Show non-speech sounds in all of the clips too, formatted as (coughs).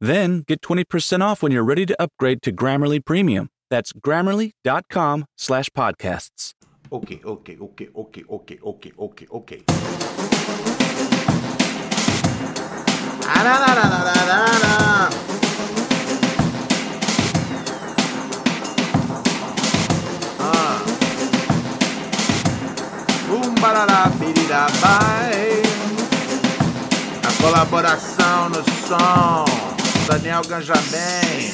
Then get 20% off when you're ready to upgrade to Grammarly Premium. That's grammarly.com slash podcasts. Ok, ok, ok, ok, ok, ok, ok, ok. Arararararara. Ah. A colaboração no som. Daniel Ganjabem.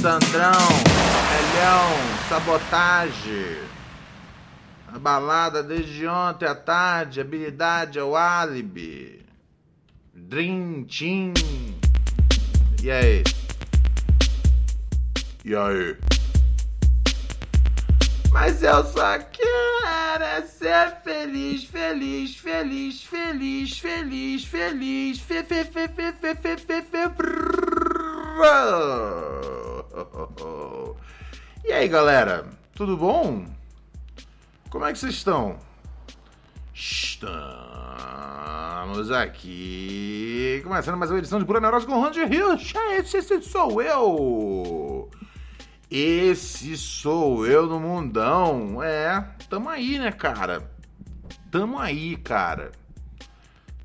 Sandrão. Elhão. Sabotagem. A balada desde ontem à tarde. Habilidade é o álibi. Dream Team. E aí? E aí? Mas eu só quero é ser feliz, feliz, feliz, feliz, feliz, feliz, fe, fe, fe, fe, fe, fe, fe, fe. E aí, galera? Tudo bom? Como é que vocês estão? Estamos aqui começando mais uma edição de Pura Neurose com Ronald Rios. Esse, esse sou eu. Esse sou eu no mundão. É, tamo aí, né, cara? Tamo aí, cara.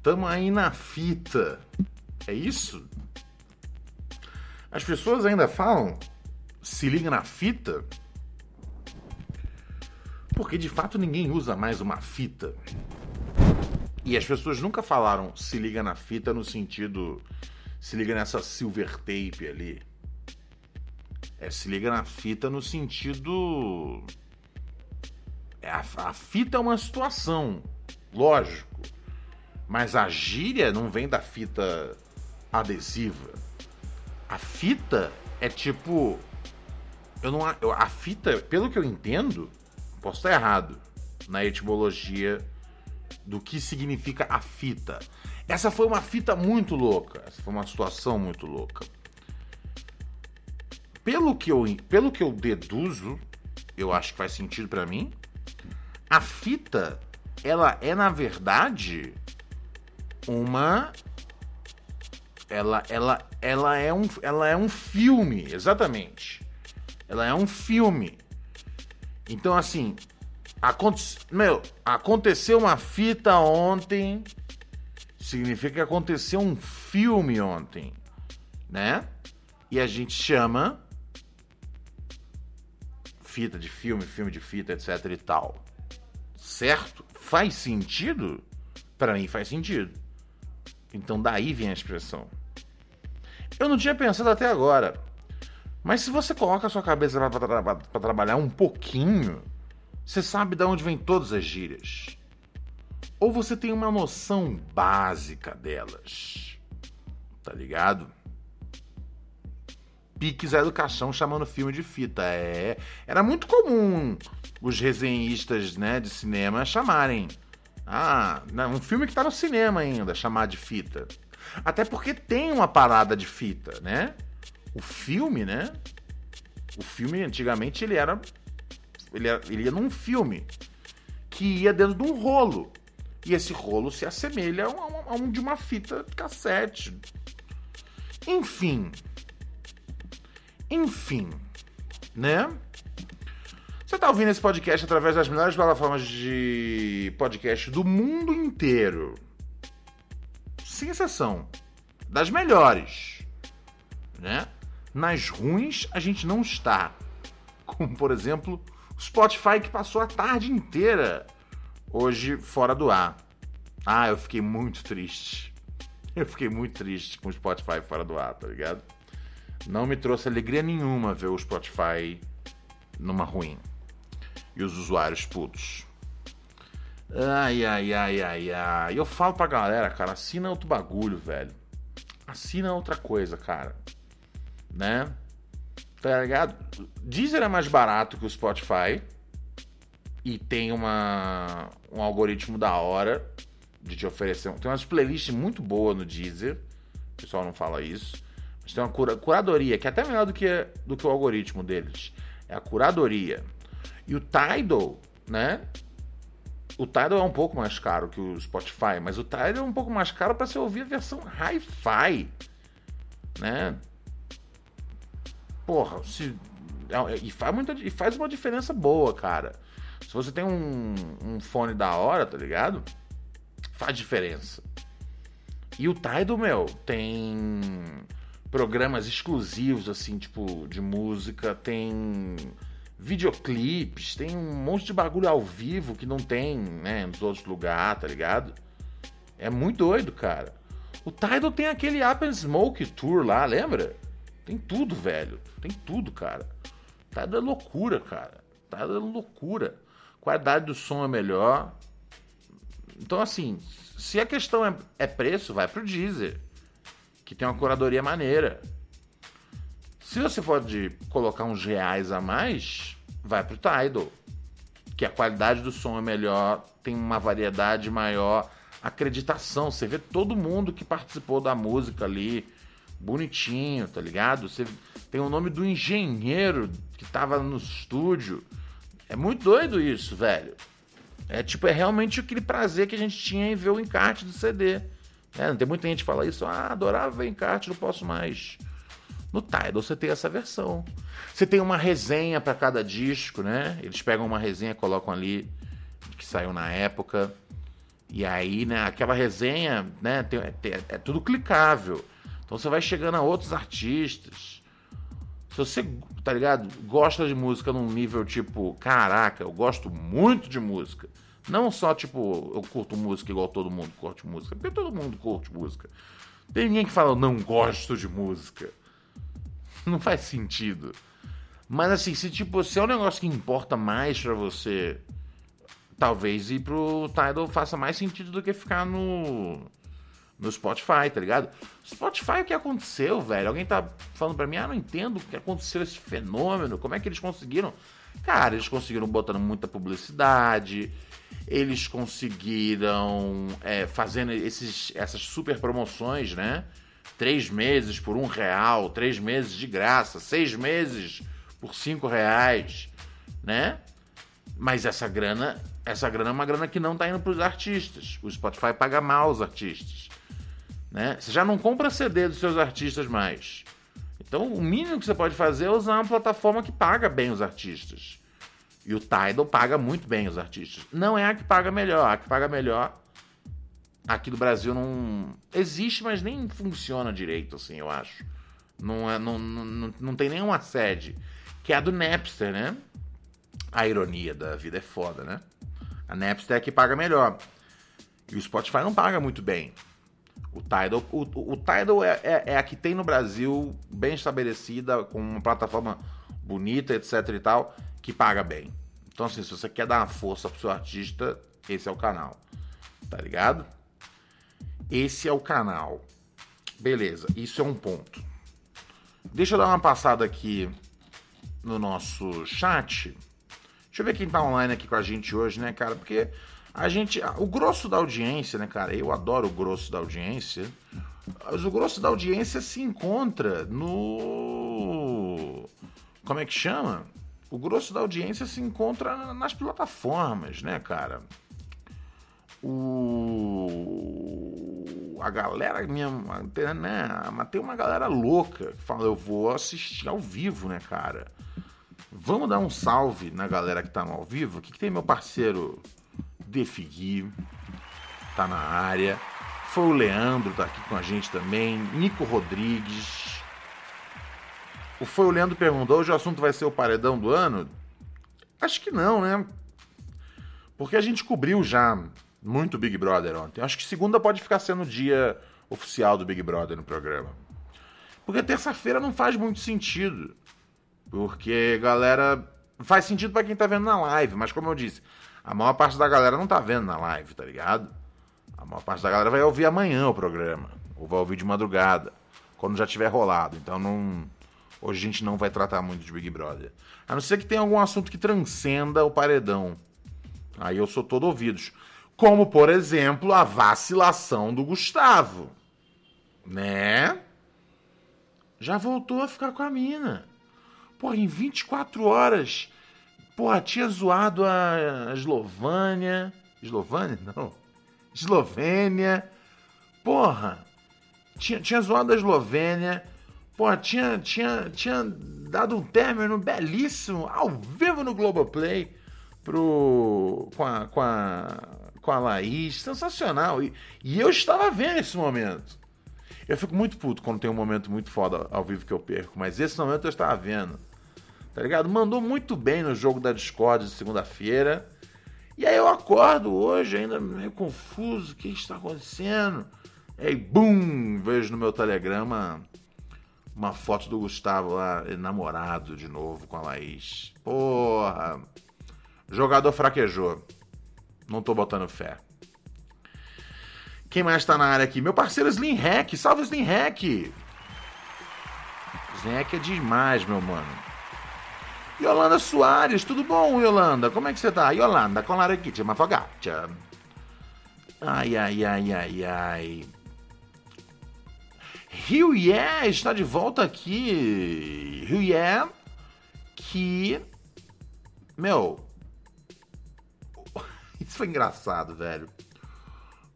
Tamo aí na fita. É isso? As pessoas ainda falam se liga na fita? Porque de fato ninguém usa mais uma fita. E as pessoas nunca falaram se liga na fita no sentido se liga nessa silver tape ali. É, se liga na fita no sentido. É, a, a fita é uma situação, lógico. Mas a gíria não vem da fita adesiva. A fita é tipo. Eu não, eu, a fita, pelo que eu entendo, posso estar errado na etimologia do que significa a fita. Essa foi uma fita muito louca. Essa foi uma situação muito louca pelo que eu, pelo que eu deduzo, eu acho que faz sentido para mim. A fita, ela é na verdade uma ela ela ela é um ela é um filme, exatamente. Ela é um filme. Então assim, aconte, meu, aconteceu uma fita ontem, significa que aconteceu um filme ontem, né? E a gente chama fita de filme, filme de fita, etc e tal. Certo? Faz sentido? Para mim faz sentido. Então daí vem a expressão. Eu não tinha pensado até agora. Mas se você coloca a sua cabeça para trabalhar um pouquinho, você sabe de onde vem todas as gírias. Ou você tem uma noção básica delas. Tá ligado? Piques a educação chamando filme de fita. É, era muito comum os resenhistas né, de cinema chamarem. Ah, um filme que tá no cinema ainda, chamar de fita. Até porque tem uma parada de fita, né? O filme, né? O filme, antigamente, ele era. Ele, era, ele ia num filme que ia dentro de um rolo. E esse rolo se assemelha a um, a um de uma fita cassete. Enfim, enfim, né? Você está ouvindo esse podcast através das melhores plataformas de podcast do mundo inteiro. Sem exceção. Das melhores. Né? Nas ruins, a gente não está. Como, por exemplo, o Spotify que passou a tarde inteira hoje fora do ar. Ah, eu fiquei muito triste. Eu fiquei muito triste com o Spotify fora do ar, tá ligado? Não me trouxe alegria nenhuma ver o Spotify numa ruim. E os usuários putos. Ai, ai, ai, ai, ai. Eu falo pra galera, cara, assina outro bagulho, velho. Assina outra coisa, cara. Né? Tá ligado? Deezer é mais barato que o Spotify. E tem uma, um algoritmo da hora de te oferecer. Tem umas playlists muito boas no Deezer. O pessoal não fala isso. Mas tem uma cura, curadoria, que é até melhor do que, do que o algoritmo deles. É a curadoria. E o Tidal, né? O Tidal é um pouco mais caro que o Spotify, mas o Tidal é um pouco mais caro para você ouvir a versão hi-fi, né? Porra, se, é, e, faz muita, e faz uma diferença boa, cara. Se você tem um, um fone da hora, tá ligado? Faz diferença. E o Tidal, meu, tem programas exclusivos, assim, tipo, de música, tem videoclipes, tem um monte de bagulho ao vivo que não tem, né, nos outros lugares, tá ligado? É muito doido, cara. O Tidal tem aquele Up and Smoke Tour lá, lembra? Tem tudo, velho. Tem tudo, cara. Tidal é loucura, cara. Tidal é loucura. Qualidade do som é melhor. Então, assim, se a questão é, é preço, vai pro Deezer, que tem uma curadoria maneira. Se você pode colocar uns reais a mais, vai pro Tidal, que a qualidade do som é melhor, tem uma variedade maior, acreditação. Você vê todo mundo que participou da música ali, bonitinho, tá ligado? Você tem o nome do engenheiro que tava no estúdio. É muito doido isso, velho. É tipo, é realmente aquele prazer que a gente tinha em ver o encarte do CD. É, tem muita gente que fala isso, ah, adorava encarte, não posso mais. No Tidal você tem essa versão. Você tem uma resenha para cada disco, né? Eles pegam uma resenha, colocam ali que saiu na época. E aí, né, aquela resenha, né, tem, é, é tudo clicável. Então você vai chegando a outros artistas. Se você, tá ligado, gosta de música num nível tipo, caraca, eu gosto muito de música. Não só tipo, eu curto música igual todo mundo curte música, porque todo mundo curte música. Tem ninguém que fala, não gosto de música. (laughs) Não faz sentido. Mas assim, se tipo, se é um negócio que importa mais para você, talvez ir pro Tidal faça mais sentido do que ficar no no Spotify, tá ligado? Spotify, o que aconteceu, velho? Alguém tá falando pra mim, ah, não entendo o que aconteceu esse fenômeno, como é que eles conseguiram? Cara, eles conseguiram botando muita publicidade, eles conseguiram é, fazendo esses, essas super promoções, né? três meses por um real, três meses de graça, seis meses por cinco reais, né? Mas essa grana, essa grana é uma grana que não está indo para os artistas. O Spotify paga mal os artistas, né? Você já não compra CD dos seus artistas mais. Então, o mínimo que você pode fazer é usar uma plataforma que paga bem os artistas. E o Tidal paga muito bem os artistas. Não é a que paga melhor. A que paga melhor aqui no Brasil não existe, mas nem funciona direito, assim, eu acho. Não, é, não, não, não tem nenhuma sede. Que é a do Napster, né? A ironia da vida é foda, né? A Napster é que paga melhor. E o Spotify não paga muito bem. O Tidal, o, o Tidal é, é, é, a que tem no Brasil, bem estabelecida, com uma plataforma bonita, etc e tal, que paga bem. Então, assim, se você quer dar uma força pro seu artista, esse é o canal. Tá ligado? Esse é o canal. Beleza, isso é um ponto. Deixa eu dar uma passada aqui no nosso chat. Deixa eu ver quem tá online aqui com a gente hoje, né, cara? Porque a gente. O grosso da audiência, né, cara? Eu adoro o grosso da audiência. Mas o grosso da audiência se encontra no. Como é que chama? O grosso da audiência se encontra nas plataformas, né, cara? o a galera minha, né, mas tem uma galera louca que fala, eu vou assistir ao vivo, né, cara? Vamos dar um salve na galera que tá no ao vivo. Aqui que tem meu parceiro Defigui, tá na área. Foi o Leandro, tá aqui com a gente também. Nico Rodrigues. O Foi o Leandro perguntou: hoje o assunto vai ser o paredão do ano? Acho que não, né? Porque a gente cobriu já muito Big Brother ontem. Acho que segunda pode ficar sendo o dia oficial do Big Brother no programa. Porque terça-feira não faz muito sentido. Porque galera. Faz sentido para quem tá vendo na live, mas como eu disse, a maior parte da galera não tá vendo na live, tá ligado? A maior parte da galera vai ouvir amanhã o programa. Ou vai ouvir de madrugada. Quando já tiver rolado. Então não. Hoje a gente não vai tratar muito de Big Brother. A não ser que tenha algum assunto que transcenda o paredão. Aí eu sou todo ouvidos. Como, por exemplo, a vacilação do Gustavo. Né? Já voltou a ficar com a mina. Porra, em 24 horas. Porra, tinha zoado a Eslovânia. Eslovânia? Não. Eslovênia. Porra. Tinha, tinha zoado a Eslovênia. Porra, tinha, tinha, tinha dado um término belíssimo, ao vivo no Globoplay, pro, com, a, com, a, com a Laís. Sensacional. E, e eu estava vendo esse momento. Eu fico muito puto quando tem um momento muito foda ao vivo que eu perco, mas esse momento eu estava vendo. Tá ligado? Mandou muito bem no jogo da Discord de segunda-feira. E aí eu acordo hoje ainda meio confuso, o que está acontecendo? E aí, bum, vejo no meu telegrama uma foto do Gustavo lá, namorado de novo com a Laís. Porra, jogador fraquejou. Não tô botando fé. Quem mais tá na área aqui? Meu parceiro Slim Hack. Salve Slim Hack. Slim Hack é demais, meu mano. Yolanda Soares, tudo bom, Yolanda? Como é que você tá? Yolanda, com l'arachiche, ma focaccia. Ai, ai, ai, ai, ai. Rio Yeah está de volta aqui. Rio Yeah, que. Meu. (laughs) Isso foi engraçado, velho.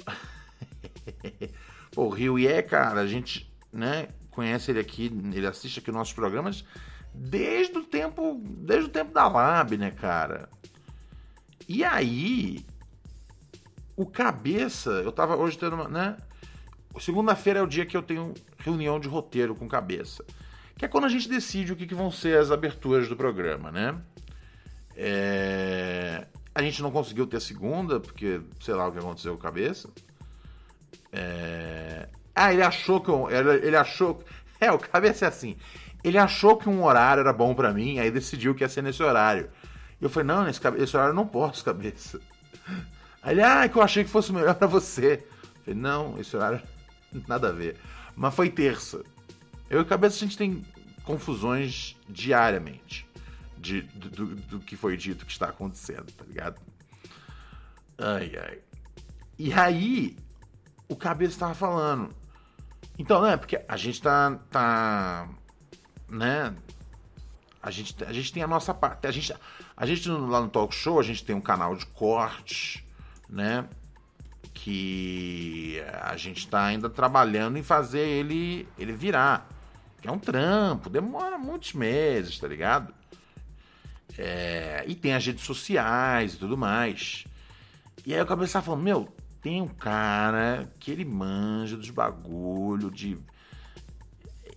(laughs) Pô, o Rio é, cara, a gente, né, conhece ele aqui, ele assiste aqui nossos programas desde o tempo, desde o tempo da Lab, né, cara? E aí, o cabeça, eu tava hoje tendo uma, né? Segunda-feira é o dia que eu tenho reunião de roteiro com cabeça. Que é quando a gente decide o que, que vão ser as aberturas do programa, né? É... A gente não conseguiu ter segunda, porque sei lá o que aconteceu com cabeça. É... Ah, ele achou que eu... ele achou (laughs) é o cabeça é assim. Ele achou que um horário era bom para mim, aí decidiu que ia ser nesse horário. Eu falei não, nesse esse horário eu não posso, cabeça. (laughs) Aí ele, ah, que eu achei que fosse melhor para você. Eu falei não, esse horário (laughs) nada a ver. Mas foi terça. Eu e cabeça a gente tem confusões diariamente de, do, do, do que foi dito que está acontecendo, tá ligado? Ai, ai. E aí, o cabeça estava falando. Então, né? Porque a gente tá. tá né? A gente, a gente tem a nossa parte. A gente, a gente lá no talk show, a gente tem um canal de cortes, né? Que a gente está ainda trabalhando em fazer ele, ele virar. Que é um trampo, demora muitos meses, tá ligado? É, e tem as redes sociais e tudo mais. E aí eu comecei falando, meu, tem um cara que ele manja dos bagulho de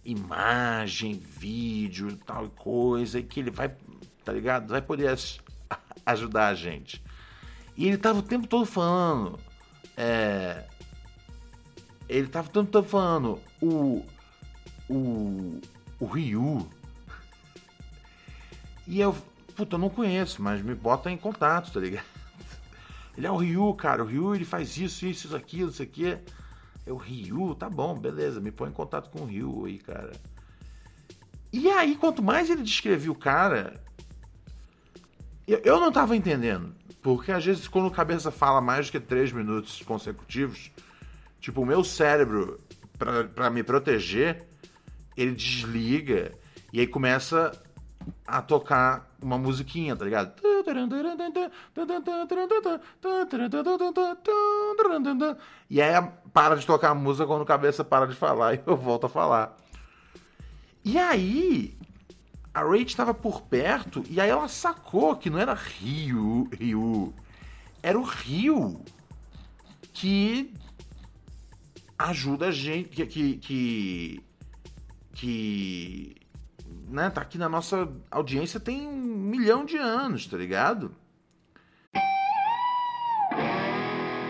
imagem, vídeo, tal coisa, e que ele vai, tá ligado? Vai poder (laughs) ajudar a gente. E ele tava o tempo todo falando. É, ele tava o tempo todo falando. O. O. O Ryu. E eu. Puta, eu não conheço, mas me bota em contato, tá ligado? Ele é o Ryu, cara. O Ryu ele faz isso, isso, isso, aquilo, isso aqui. É o Ryu, tá bom, beleza. Me põe em contato com o Ryu aí, cara. E aí, quanto mais ele descrevia o cara, eu, eu não tava entendendo. Porque às vezes, quando a cabeça fala mais do que três minutos consecutivos, tipo, o meu cérebro, para me proteger, ele desliga e aí começa a tocar uma musiquinha, tá ligado? E aí para de tocar a música quando a cabeça para de falar (laughs) e eu volto a falar. E aí a Rach estava por perto e aí ela sacou que não era Rio, Rio, era o Rio que ajuda a gente, que, que, que, que né, tá aqui na nossa audiência tem um milhão de anos, tá ligado?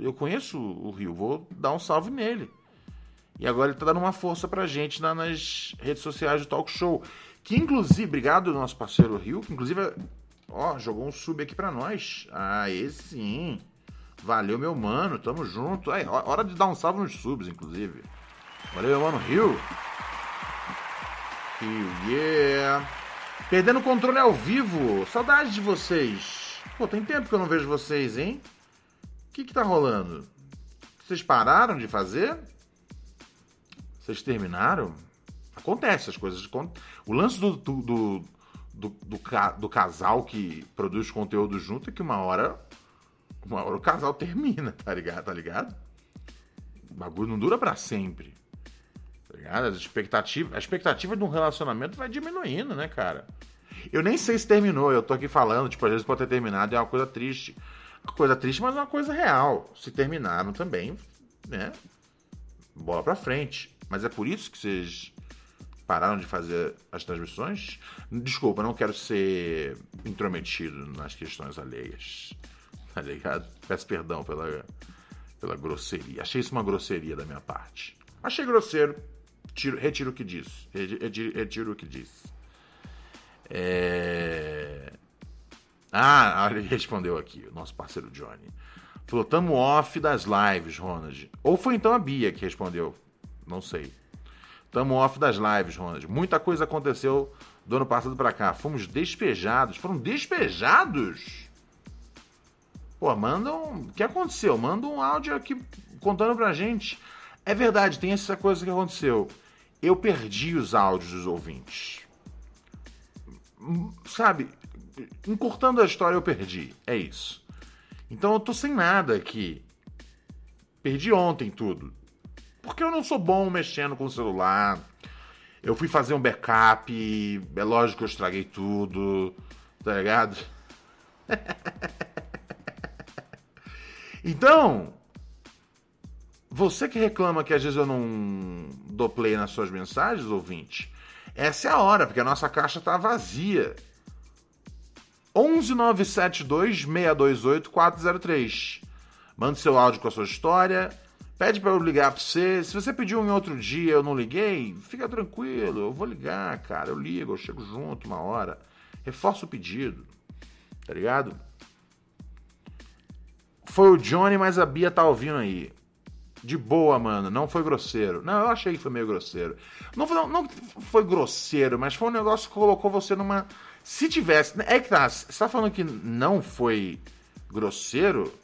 eu conheço o Rio, vou dar um salve nele. E agora ele tá dando uma força pra gente na, nas redes sociais do Talk Show. Que inclusive, obrigado nosso parceiro Rio, que inclusive, ó, jogou um sub aqui pra nós. Ah, esse sim. Valeu, meu mano, tamo junto. Aí, hora de dar um salve nos subs, inclusive. Valeu, meu mano Rio. Rio, yeah. Perdendo controle ao vivo. Saudade de vocês. Pô, tem tempo que eu não vejo vocês, hein? Que que tá rolando? Vocês pararam de fazer? Vocês terminaram? Acontece as coisas. O lance do, do, do, do, do, casal que produz conteúdo junto é que uma hora. Uma hora o casal (laughs) termina, tá ligado? Tá ligado? O bagulho não dura para sempre. Tá ligado? As expectativas, a expectativa de um relacionamento vai diminuindo, né, cara? Eu nem sei se terminou, eu tô aqui falando, tipo, às vezes pode ter terminado, é uma coisa triste coisa triste, mas uma coisa real. Se terminaram também, né? Bola pra frente. Mas é por isso que vocês pararam de fazer as transmissões? Desculpa, não quero ser intrometido nas questões alheias. (laughs) Tá ligado? Peço perdão pela, pela grosseria. Achei isso uma grosseria da minha parte. Achei grosseiro. Tiro, retiro o que disse. Retiro, retiro o que disse. É... Ah, ele respondeu aqui, o nosso parceiro Johnny. Falou, tamo off das lives, Ronald. Ou foi então a Bia que respondeu. Não sei. Tamo off das lives, Ronald. Muita coisa aconteceu do ano passado para cá. Fomos despejados. Foram despejados? Pô, mandam. O que aconteceu? Manda um áudio aqui contando pra gente. É verdade, tem essa coisa que aconteceu. Eu perdi os áudios dos ouvintes. Sabe, encurtando a história, eu perdi. É isso. Então eu tô sem nada aqui. Perdi ontem tudo. Porque eu não sou bom mexendo com o celular. Eu fui fazer um backup. É lógico que eu estraguei tudo. Tá ligado? (laughs) então, você que reclama que às vezes eu não dou play nas suas mensagens, ouvinte, essa é a hora, porque a nossa caixa tá vazia. 11972 628 403. Manda seu áudio com a sua história. Pede para eu ligar para você. Se você pediu em outro dia eu não liguei, fica tranquilo, eu vou ligar, cara. Eu ligo, eu chego junto uma hora. Reforça o pedido. Tá ligado? Foi o Johnny, mas a Bia tá ouvindo aí. De boa, mano. Não foi grosseiro. Não, eu achei que foi meio grosseiro. Não, não, não foi grosseiro, mas foi um negócio que colocou você numa se tivesse. É que tá. Você tá falando que não foi grosseiro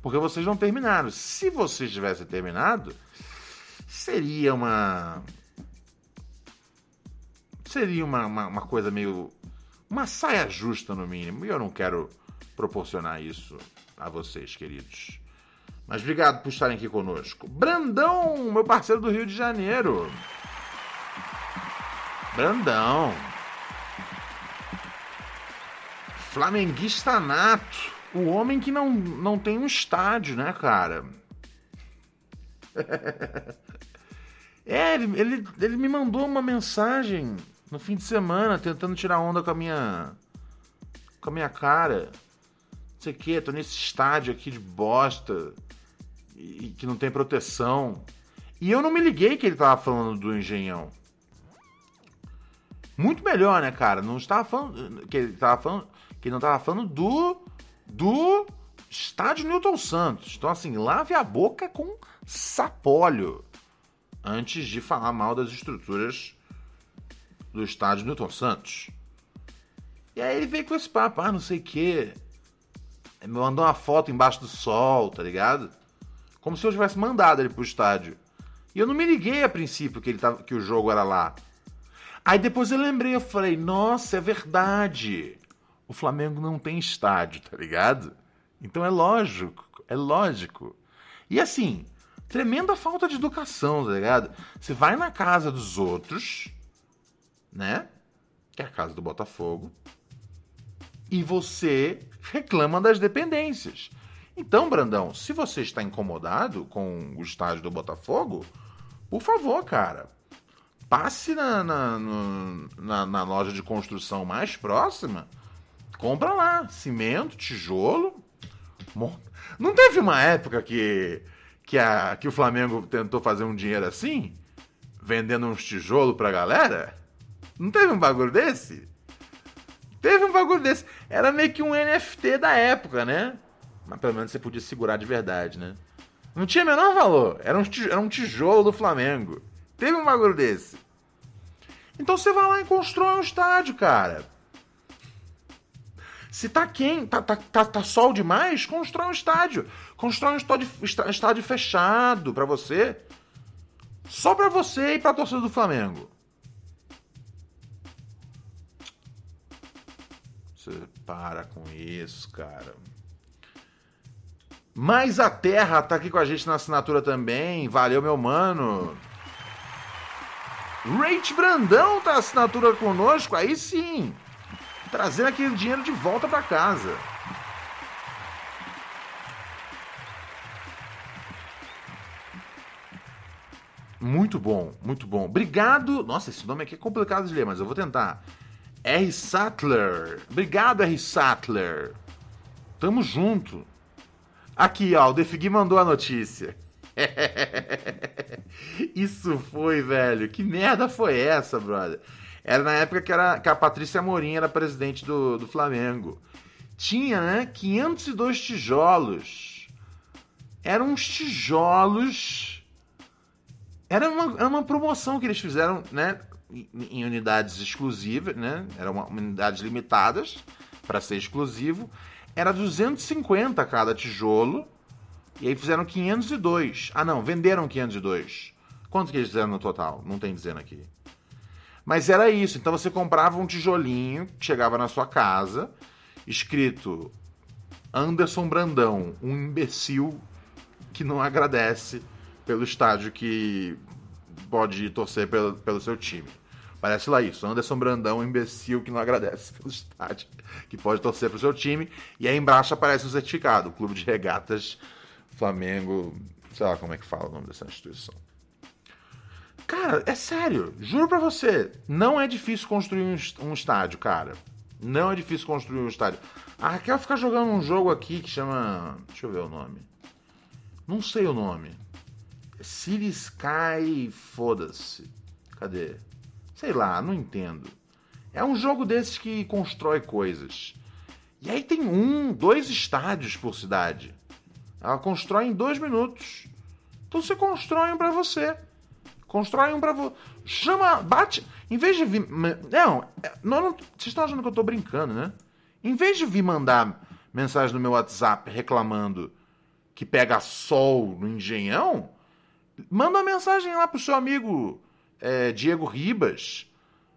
porque vocês não terminaram. Se vocês tivessem terminado, seria uma. Seria uma, uma, uma coisa meio. Uma saia justa, no mínimo. E eu não quero proporcionar isso a vocês, queridos. Mas obrigado por estarem aqui conosco. Brandão, meu parceiro do Rio de Janeiro. Brandão. Flamenguista nato. O homem que não, não tem um estádio, né, cara? (laughs) é, ele, ele, ele me mandou uma mensagem no fim de semana tentando tirar onda com a minha. com a minha cara. Não sei o que, tô nesse estádio aqui de bosta e, e que não tem proteção. E eu não me liguei que ele tava falando do engenhão. Muito melhor, né, cara? Não estava falando. Que ele tava falando que não estava falando do do estádio Newton Santos. Então, assim, lave a boca com sapólio antes de falar mal das estruturas do estádio Newton Santos. E aí ele veio com esse papo, ah, não sei o quê. Me mandou uma foto embaixo do sol, tá ligado? Como se eu tivesse mandado ele pro estádio. E eu não me liguei a princípio que, ele tava, que o jogo era lá. Aí depois eu lembrei, eu falei, nossa, é verdade. O Flamengo não tem estádio, tá ligado? Então é lógico, é lógico. E assim, tremenda falta de educação, tá ligado? Você vai na casa dos outros, né? Que é a casa do Botafogo, e você reclama das dependências. Então, Brandão, se você está incomodado com o estádio do Botafogo, por favor, cara, passe na, na, na, na loja de construção mais próxima, compra lá cimento, tijolo. Não teve uma época que, que, a, que o Flamengo tentou fazer um dinheiro assim? Vendendo uns tijolos pra galera? Não teve um bagulho desse? Teve um bagulho desse. Era meio que um NFT da época, né? Mas pelo menos você podia segurar de verdade, né? Não tinha menor valor. Era um, era um tijolo do Flamengo. Teve um bagulho desse. Então você vai lá e constrói um estádio, cara. Se tá quente, tá, tá, tá, tá, sol demais, constrói um estádio. Constrói um estádio, estádio fechado para você. Só para você e pra torcida do Flamengo. Você para com isso, cara. Mas a Terra tá aqui com a gente na assinatura também. Valeu, meu mano. Rate Brandão tá assinatura conosco. Aí sim. Trazendo aquele dinheiro de volta para casa. Muito bom, muito bom. Obrigado. Nossa, esse nome aqui é complicado de ler, mas eu vou tentar. R. Sattler. Obrigado, R. Sattler. Tamo junto. Aqui, ó, o Defigui mandou a notícia. (laughs) Isso foi, velho. Que merda foi essa, brother? Era na época que, era, que a Patrícia Amorim era presidente do, do Flamengo. Tinha, né, 502 tijolos. Eram uns tijolos. Era uma, era uma promoção que eles fizeram, né? Em unidades exclusivas, né? Eram unidades limitadas para ser exclusivo. Era 250 cada tijolo. E aí fizeram 502. Ah, não, venderam 502. Quanto que eles fizeram no total? Não tem dizendo aqui. Mas era isso. Então você comprava um tijolinho, chegava na sua casa, escrito Anderson Brandão, um imbecil que não agradece pelo estádio que pode torcer pelo, pelo seu time. Parece lá isso. Anderson Brandão, um imbecil que não agradece (laughs) pelo estádio, que pode torcer pro seu time. E aí embaixo aparece o certificado, Clube de Regatas Flamengo, sei lá como é que fala o nome dessa instituição. Cara, é sério, juro pra você, não é difícil construir um, estádio, cara. Não é difícil construir um estádio. A Raquel fica jogando um jogo aqui que chama. Deixa eu ver o nome. Não sei o nome. City Sky. Foda-se. Cadê? Sei lá, não entendo. É um jogo desses que constrói coisas. E aí tem um, dois estádios por cidade. Ela constrói em dois minutos. Então você constrói um para você. Constrói um para você. Chama, bate. Em vez de vir. Não, é, não, não, vocês estão achando que eu tô brincando, né? Em vez de vir mandar mensagem no meu WhatsApp reclamando que pega sol no engenhão, manda uma mensagem lá pro seu amigo é, Diego Ribas.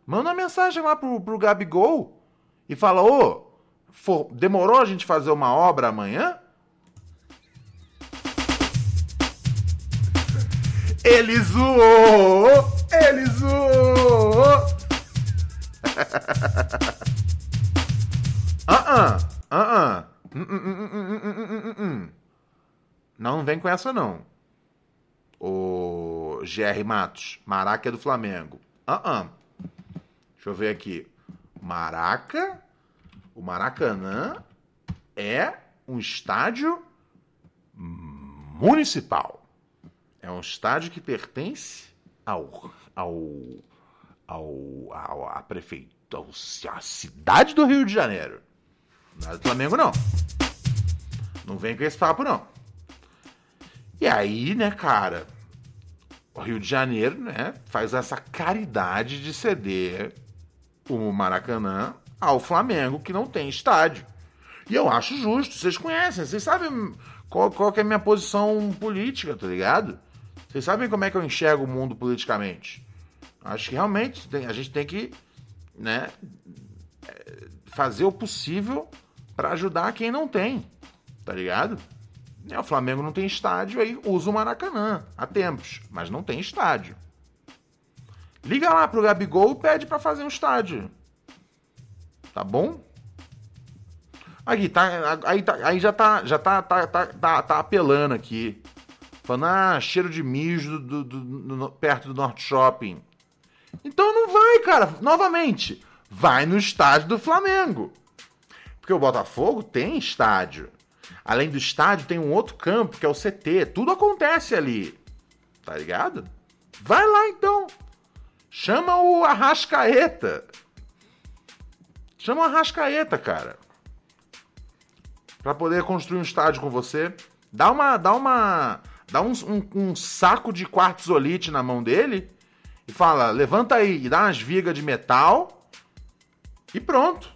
Manda uma mensagem lá pro, pro Gabigol e fala: Ô, for, demorou a gente fazer uma obra amanhã? Ele zoou! Ele zoou! (laughs) Ah, ah, ah, Não vem com essa, não. O GR Matos, Maraca é do Flamengo. Ah, ah. Deixa eu ver aqui. Maraca, o Maracanã é um estádio municipal. É um estádio que pertence ao, ao, ao, ao a prefeitura, à cidade do Rio de Janeiro. Não é do Flamengo, não. Não vem com esse papo, não. E aí, né, cara, o Rio de Janeiro, né, faz essa caridade de ceder o Maracanã ao Flamengo, que não tem estádio. E eu acho justo, vocês conhecem, vocês sabem qual, qual é a minha posição política, tá ligado? Vocês sabem como é que eu enxergo o mundo politicamente? Acho que realmente a gente tem que né, é, fazer o possível para ajudar quem não tem, tá ligado? É, o Flamengo não tem estádio, aí usa o Maracanã há tempos, mas não tem estádio. Liga lá pro Gabigol e pede para fazer um estádio. Tá bom? Aí, tá, aí, tá, aí já, tá, já tá, tá, tá, tá, tá apelando aqui. Falando, ah, cheiro de mijo do, do, do, perto do Norte Shopping. Então não vai, cara. Novamente, vai no estádio do Flamengo. Porque o Botafogo tem estádio. Além do estádio, tem um outro campo, que é o CT. Tudo acontece ali. Tá ligado? Vai lá então. Chama o Arrascaeta. Chama o Arrascaeta, cara. Pra poder construir um estádio com você. Dá uma. Dá uma. Dá um, um, um saco de quartzolite na mão dele e fala: levanta aí e dá umas vigas de metal e pronto.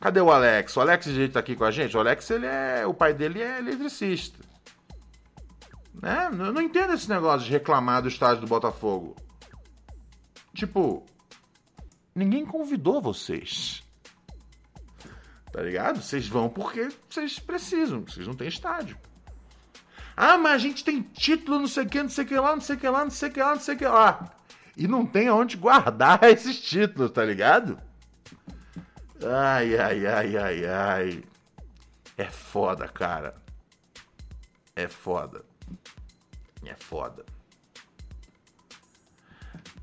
Cadê o Alex? O Alex gente tá aqui com a gente. O Alex, ele é. O pai dele é eletricista. Né? Eu não entendo esse negócio de reclamar do estádio do Botafogo. Tipo, ninguém convidou vocês. Tá ligado? Vocês vão porque vocês precisam, vocês não têm estádio. Ah, mas a gente tem título, não sei o que, não sei o que lá, não sei o que lá, não sei o que lá, não sei o que lá. E não tem aonde guardar (laughs) esses títulos, tá ligado? Ai, ai, ai, ai, ai. É foda, cara. É foda. É foda.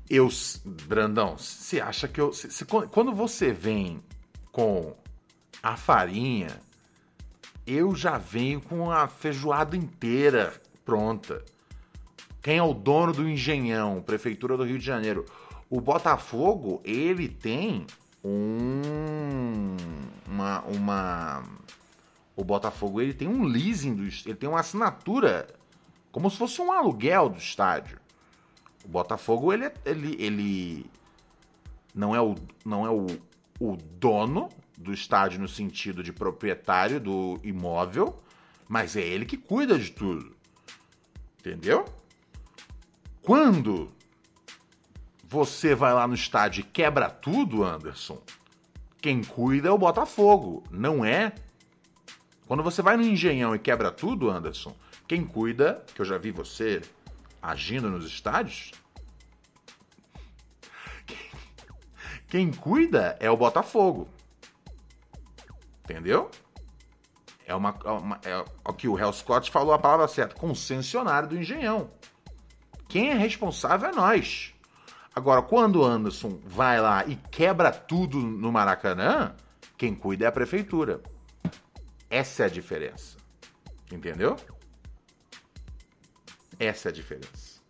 Eu, Brandão, você acha que eu. Se, se, quando você vem com a farinha, eu já venho com a feijoada inteira pronta. Quem é o dono do Engenhão, Prefeitura do Rio de Janeiro? O Botafogo, ele tem um uma, uma o Botafogo ele tem um leasing do ele tem uma assinatura como se fosse um aluguel do estádio. O Botafogo ele, é, ele, ele não é o não é o, o dono do estádio no sentido de proprietário do imóvel, mas é ele que cuida de tudo. Entendeu? Quando você vai lá no estádio e quebra tudo, Anderson, quem cuida é o Botafogo, não é? Quando você vai no Engenhão e quebra tudo, Anderson, quem cuida, que eu já vi você agindo nos estádios, (laughs) quem cuida é o Botafogo. Entendeu? É uma, é uma é o que o Hell Scott falou a palavra certa, concessionário do Engenhão. Quem é responsável é nós. Agora, quando o Anderson vai lá e quebra tudo no Maracanã, quem cuida é a prefeitura. Essa é a diferença. Entendeu? Essa é a diferença.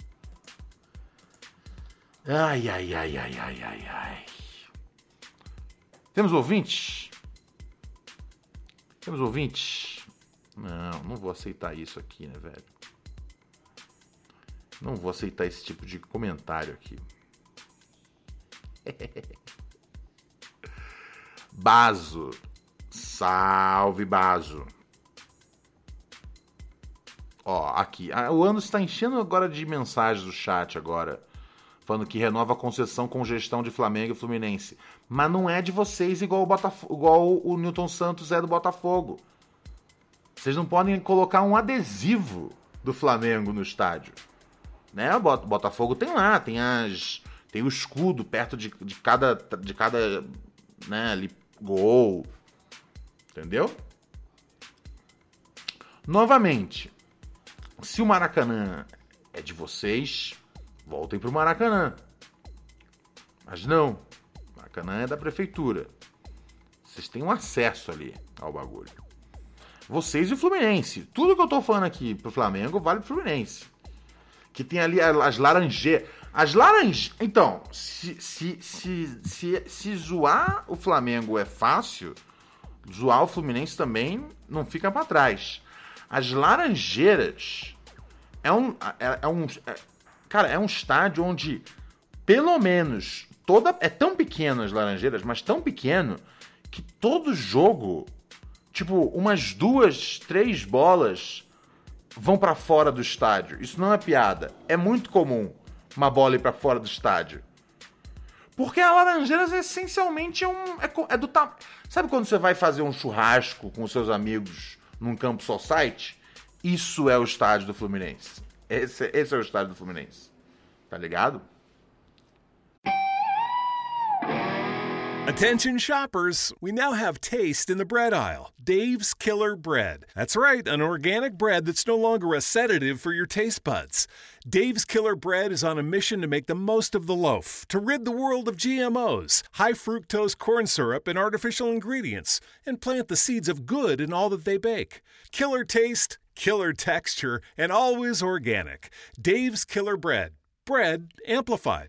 Ai, ai, ai, ai, ai, ai, ai. Temos ouvintes? Temos ouvintes? Não, não vou aceitar isso aqui, né, velho? Não vou aceitar esse tipo de comentário aqui. (laughs) Baso. Salve, Baso. Ó, aqui. Ah, o ano está enchendo agora de mensagens do chat agora. Falando que renova a concessão com gestão de Flamengo e Fluminense. Mas não é de vocês igual o, Botafogo, igual o Newton Santos é do Botafogo. Vocês não podem colocar um adesivo do Flamengo no estádio. Né? O Botafogo tem lá, tem as tem o escudo perto de, de cada, de cada né, ali, gol. Entendeu? Novamente, se o Maracanã é de vocês, voltem pro Maracanã. Mas não, o Maracanã é da prefeitura. Vocês têm um acesso ali ao bagulho. Vocês e o Fluminense. Tudo que eu tô falando aqui pro Flamengo vale pro Fluminense. Que tem ali as laranjeiras. As laranjas. Então, se, se, se, se, se zoar o Flamengo é fácil, zoar o Fluminense também não fica para trás. As Laranjeiras é um, é, é um é, cara, é um estádio onde pelo menos toda é tão pequeno as Laranjeiras, mas tão pequeno que todo jogo, tipo, umas duas, três bolas vão para fora do estádio. Isso não é piada, é muito comum uma bola ir pra fora do estádio? Porque a Laranjeiras essencialmente é um. É, é do. Sabe quando você vai fazer um churrasco com seus amigos num campo society? Isso é o estádio do Fluminense. Esse, esse é o estádio do Fluminense. Tá ligado? Attention shoppers, we now have taste in the bread aisle. Dave's Killer Bread. That's right, an organic bread that's no longer a sedative for your taste buds. Dave's Killer Bread is on a mission to make the most of the loaf, to rid the world of GMOs, high fructose corn syrup, and artificial ingredients, and plant the seeds of good in all that they bake. Killer taste, killer texture, and always organic. Dave's Killer Bread. Bread amplified.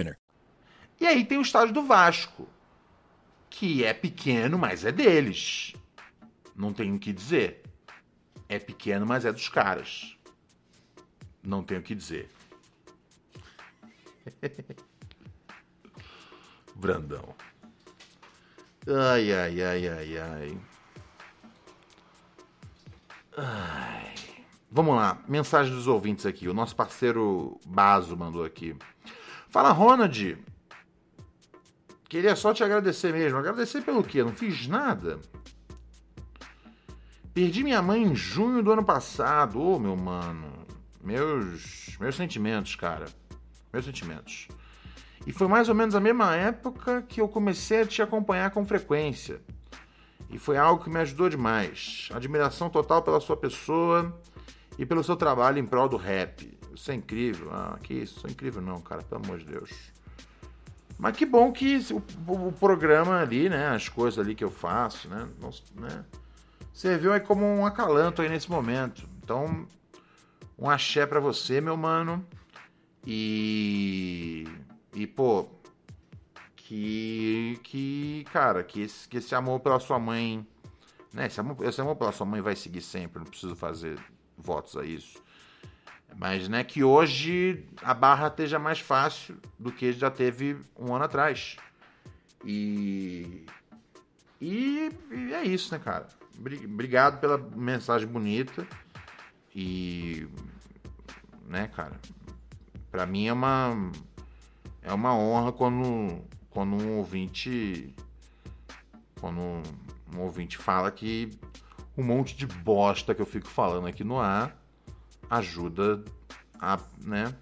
E aí tem o estádio do Vasco, que é pequeno, mas é deles. Não tenho o que dizer. É pequeno, mas é dos caras. Não tenho o que dizer. (laughs) Brandão. Ai, ai, ai, ai, ai. Ai. Vamos lá, mensagem dos ouvintes aqui. O nosso parceiro Baso mandou aqui. Fala, Ronald. Queria só te agradecer mesmo. Agradecer pelo quê? Não fiz nada. Perdi minha mãe em junho do ano passado. Ô, oh, meu mano. Meus, meus sentimentos, cara. Meus sentimentos. E foi mais ou menos a mesma época que eu comecei a te acompanhar com frequência. E foi algo que me ajudou demais. Admiração total pela sua pessoa e pelo seu trabalho em prol do rap. Isso é incrível. Ah, que isso? Isso é incrível não, cara. Pelo amor de Deus. Mas que bom que o, o programa ali, né? As coisas ali que eu faço, né? né serviu aí como um acalanto aí nesse momento. Então, um axé para você, meu mano. E. E, pô. Que. Que. Cara, que esse, que esse amor pela sua mãe. Né? Esse amor, esse amor pela sua mãe vai seguir sempre. Não preciso fazer votos a isso. Mas né, que hoje a barra esteja mais fácil do que já teve um ano atrás. E, e, e é isso, né, cara? Obrigado pela mensagem bonita. E, né, cara? Pra mim é uma, é uma honra quando, quando um ouvinte. Quando um ouvinte fala que um monte de bosta que eu fico falando aqui no ar ajuda a, né,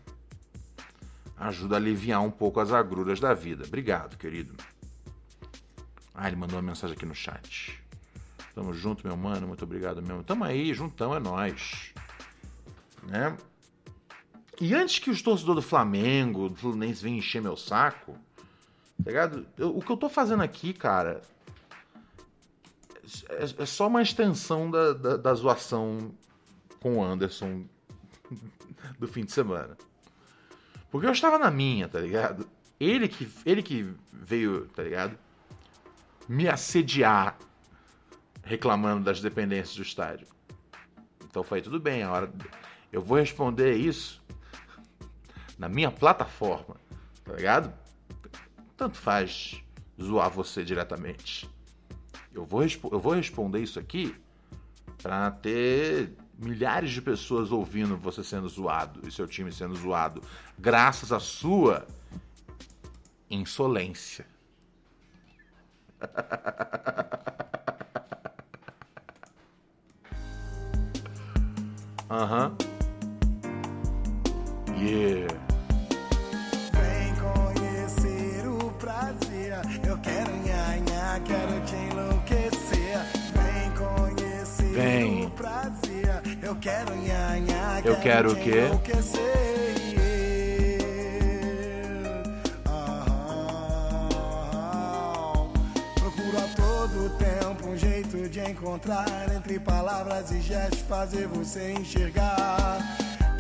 ajuda a aliviar um pouco as agruras da vida. Obrigado, querido. Ah, ele mandou uma mensagem aqui no chat. Tamo junto, meu mano. Muito obrigado mesmo. Tamo aí, juntão, é nós. Né? E antes que os torcedores do Flamengo, do Fluminense venham encher meu saco, tá ligado? Eu, o que eu tô fazendo aqui, cara, é, é só uma extensão da, da, da zoação com o Anderson do fim de semana. Porque eu estava na minha, tá ligado? Ele que, ele que veio, tá ligado? Me assediar reclamando das dependências do estádio. Então foi tudo bem, a hora eu vou responder isso na minha plataforma, tá ligado? Tanto faz zoar você diretamente. Eu vou, eu vou responder isso aqui para ter milhares de pessoas ouvindo você sendo zoado e seu time sendo zoado, graças à sua insolência. (laughs) Aham. Yeah. Eu quero nhanhar, Eu quero o quê? Procuro a todo tempo um jeito de encontrar entre palavras e gestos fazer você enxergar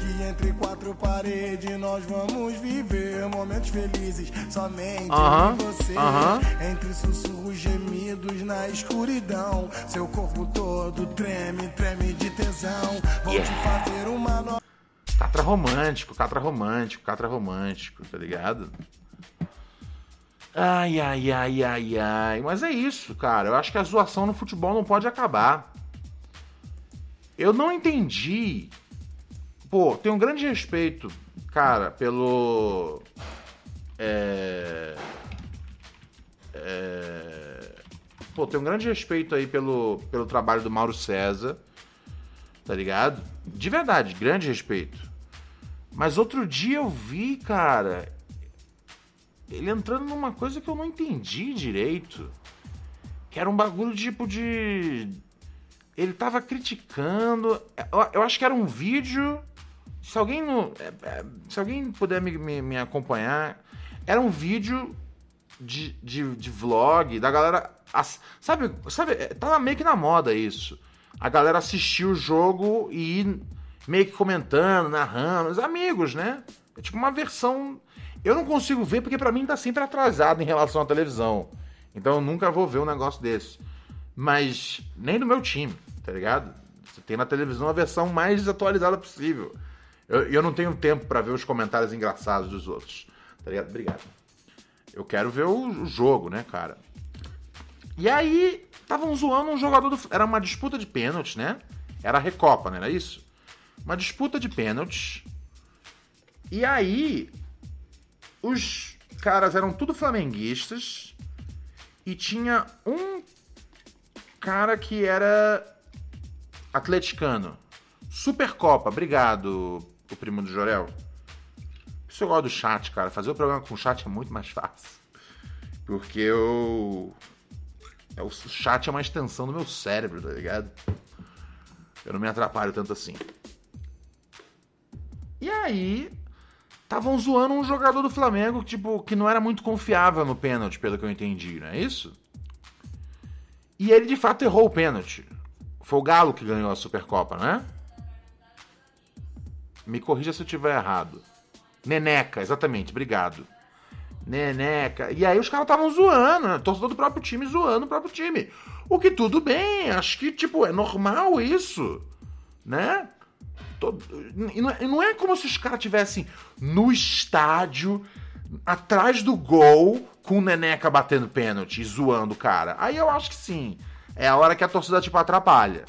Que entre quatro paredes nós vamos viver momentos felizes somente eu e você. aham. Entre sussurros gemidos na escuridão, seu corpo todo treme, treme de tesão. Vou te fazer uma nova. Catra romântico, catra romântico, catra romântico, tá ligado? Ai, ai, ai, ai, ai. Mas é isso, cara. Eu acho que a zoação no futebol não pode acabar. Eu não entendi. Pô, tenho um grande respeito, cara, pelo. É. É. Pô, tenho um grande respeito aí pelo, pelo trabalho do Mauro César. Tá ligado? De verdade, grande respeito. Mas outro dia eu vi, cara, ele entrando numa coisa que eu não entendi direito. Que era um bagulho tipo de. Ele tava criticando. Eu, eu acho que era um vídeo. Se alguém no, é, é, Se alguém puder me, me, me acompanhar, era um vídeo de, de, de vlog da galera. Sabe, sabe, é, tava meio que na moda isso. A galera assistiu o jogo e ir meio que comentando, narrando, os amigos, né? É tipo uma versão. Eu não consigo ver porque pra mim tá sempre atrasado em relação à televisão. Então eu nunca vou ver um negócio desse. Mas nem do meu time, tá ligado? Você tem na televisão a versão mais desatualizada possível. Eu, eu não tenho tempo pra ver os comentários engraçados dos outros. Tá ligado? Obrigado. Eu quero ver o, o jogo, né, cara? E aí, estavam zoando um jogador do. Era uma disputa de pênaltis, né? Era a Recopa, não era isso? Uma disputa de pênaltis. E aí, os caras eram tudo flamenguistas. E tinha um cara que era atleticano. Supercopa, obrigado, o primo do Jorel. Isso eu gosto do chat, cara. Fazer o programa com o chat é muito mais fácil. Porque eu. é, O chat é uma extensão do meu cérebro, tá ligado? Eu não me atrapalho tanto assim. E aí. Estavam zoando um jogador do Flamengo, tipo, que não era muito confiável no pênalti, pelo que eu entendi, não é isso? E ele de fato errou o pênalti. Foi o Galo que ganhou a Supercopa, né? Me corrija se eu estiver errado. Neneca, exatamente, obrigado. Neneca. E aí os caras estavam zoando, né? torcedor do próprio time zoando o próprio time. O que tudo bem, acho que, tipo, é normal isso, né? E é- e não é como se os caras tivessem no estádio, atrás do gol, com o Neneca batendo pênalti e zoando o cara. Aí eu acho que sim. É a hora que a torcida, tipo, atrapalha.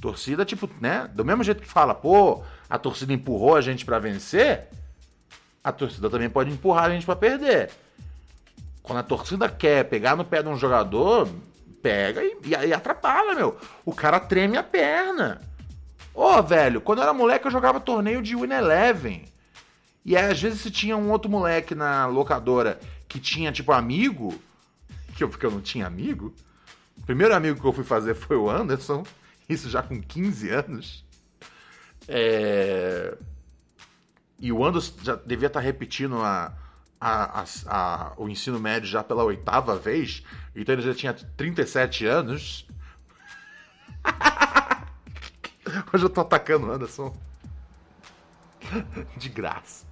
Torcida, tipo, né? Do mesmo jeito que fala, pô, a torcida empurrou a gente pra vencer, a torcida também pode empurrar a gente pra perder. Quando a torcida quer pegar no pé de um jogador, pega e, e, atrapalha, meu. O cara treme a perna. Ô, velho, quando eu era moleque eu jogava torneio de Win Eleven. E aí, às vezes, se tinha um outro moleque na locadora que tinha, tipo, amigo, que eu, porque eu não tinha amigo. O primeiro amigo que eu fui fazer foi o Anderson, isso já com 15 anos. É... E o Anderson já devia estar repetindo a, a, a- o ensino médio já pela oitava vez, então ele já tinha 37 anos. (laughs) Hoje eu tô atacando o Anderson. De graça.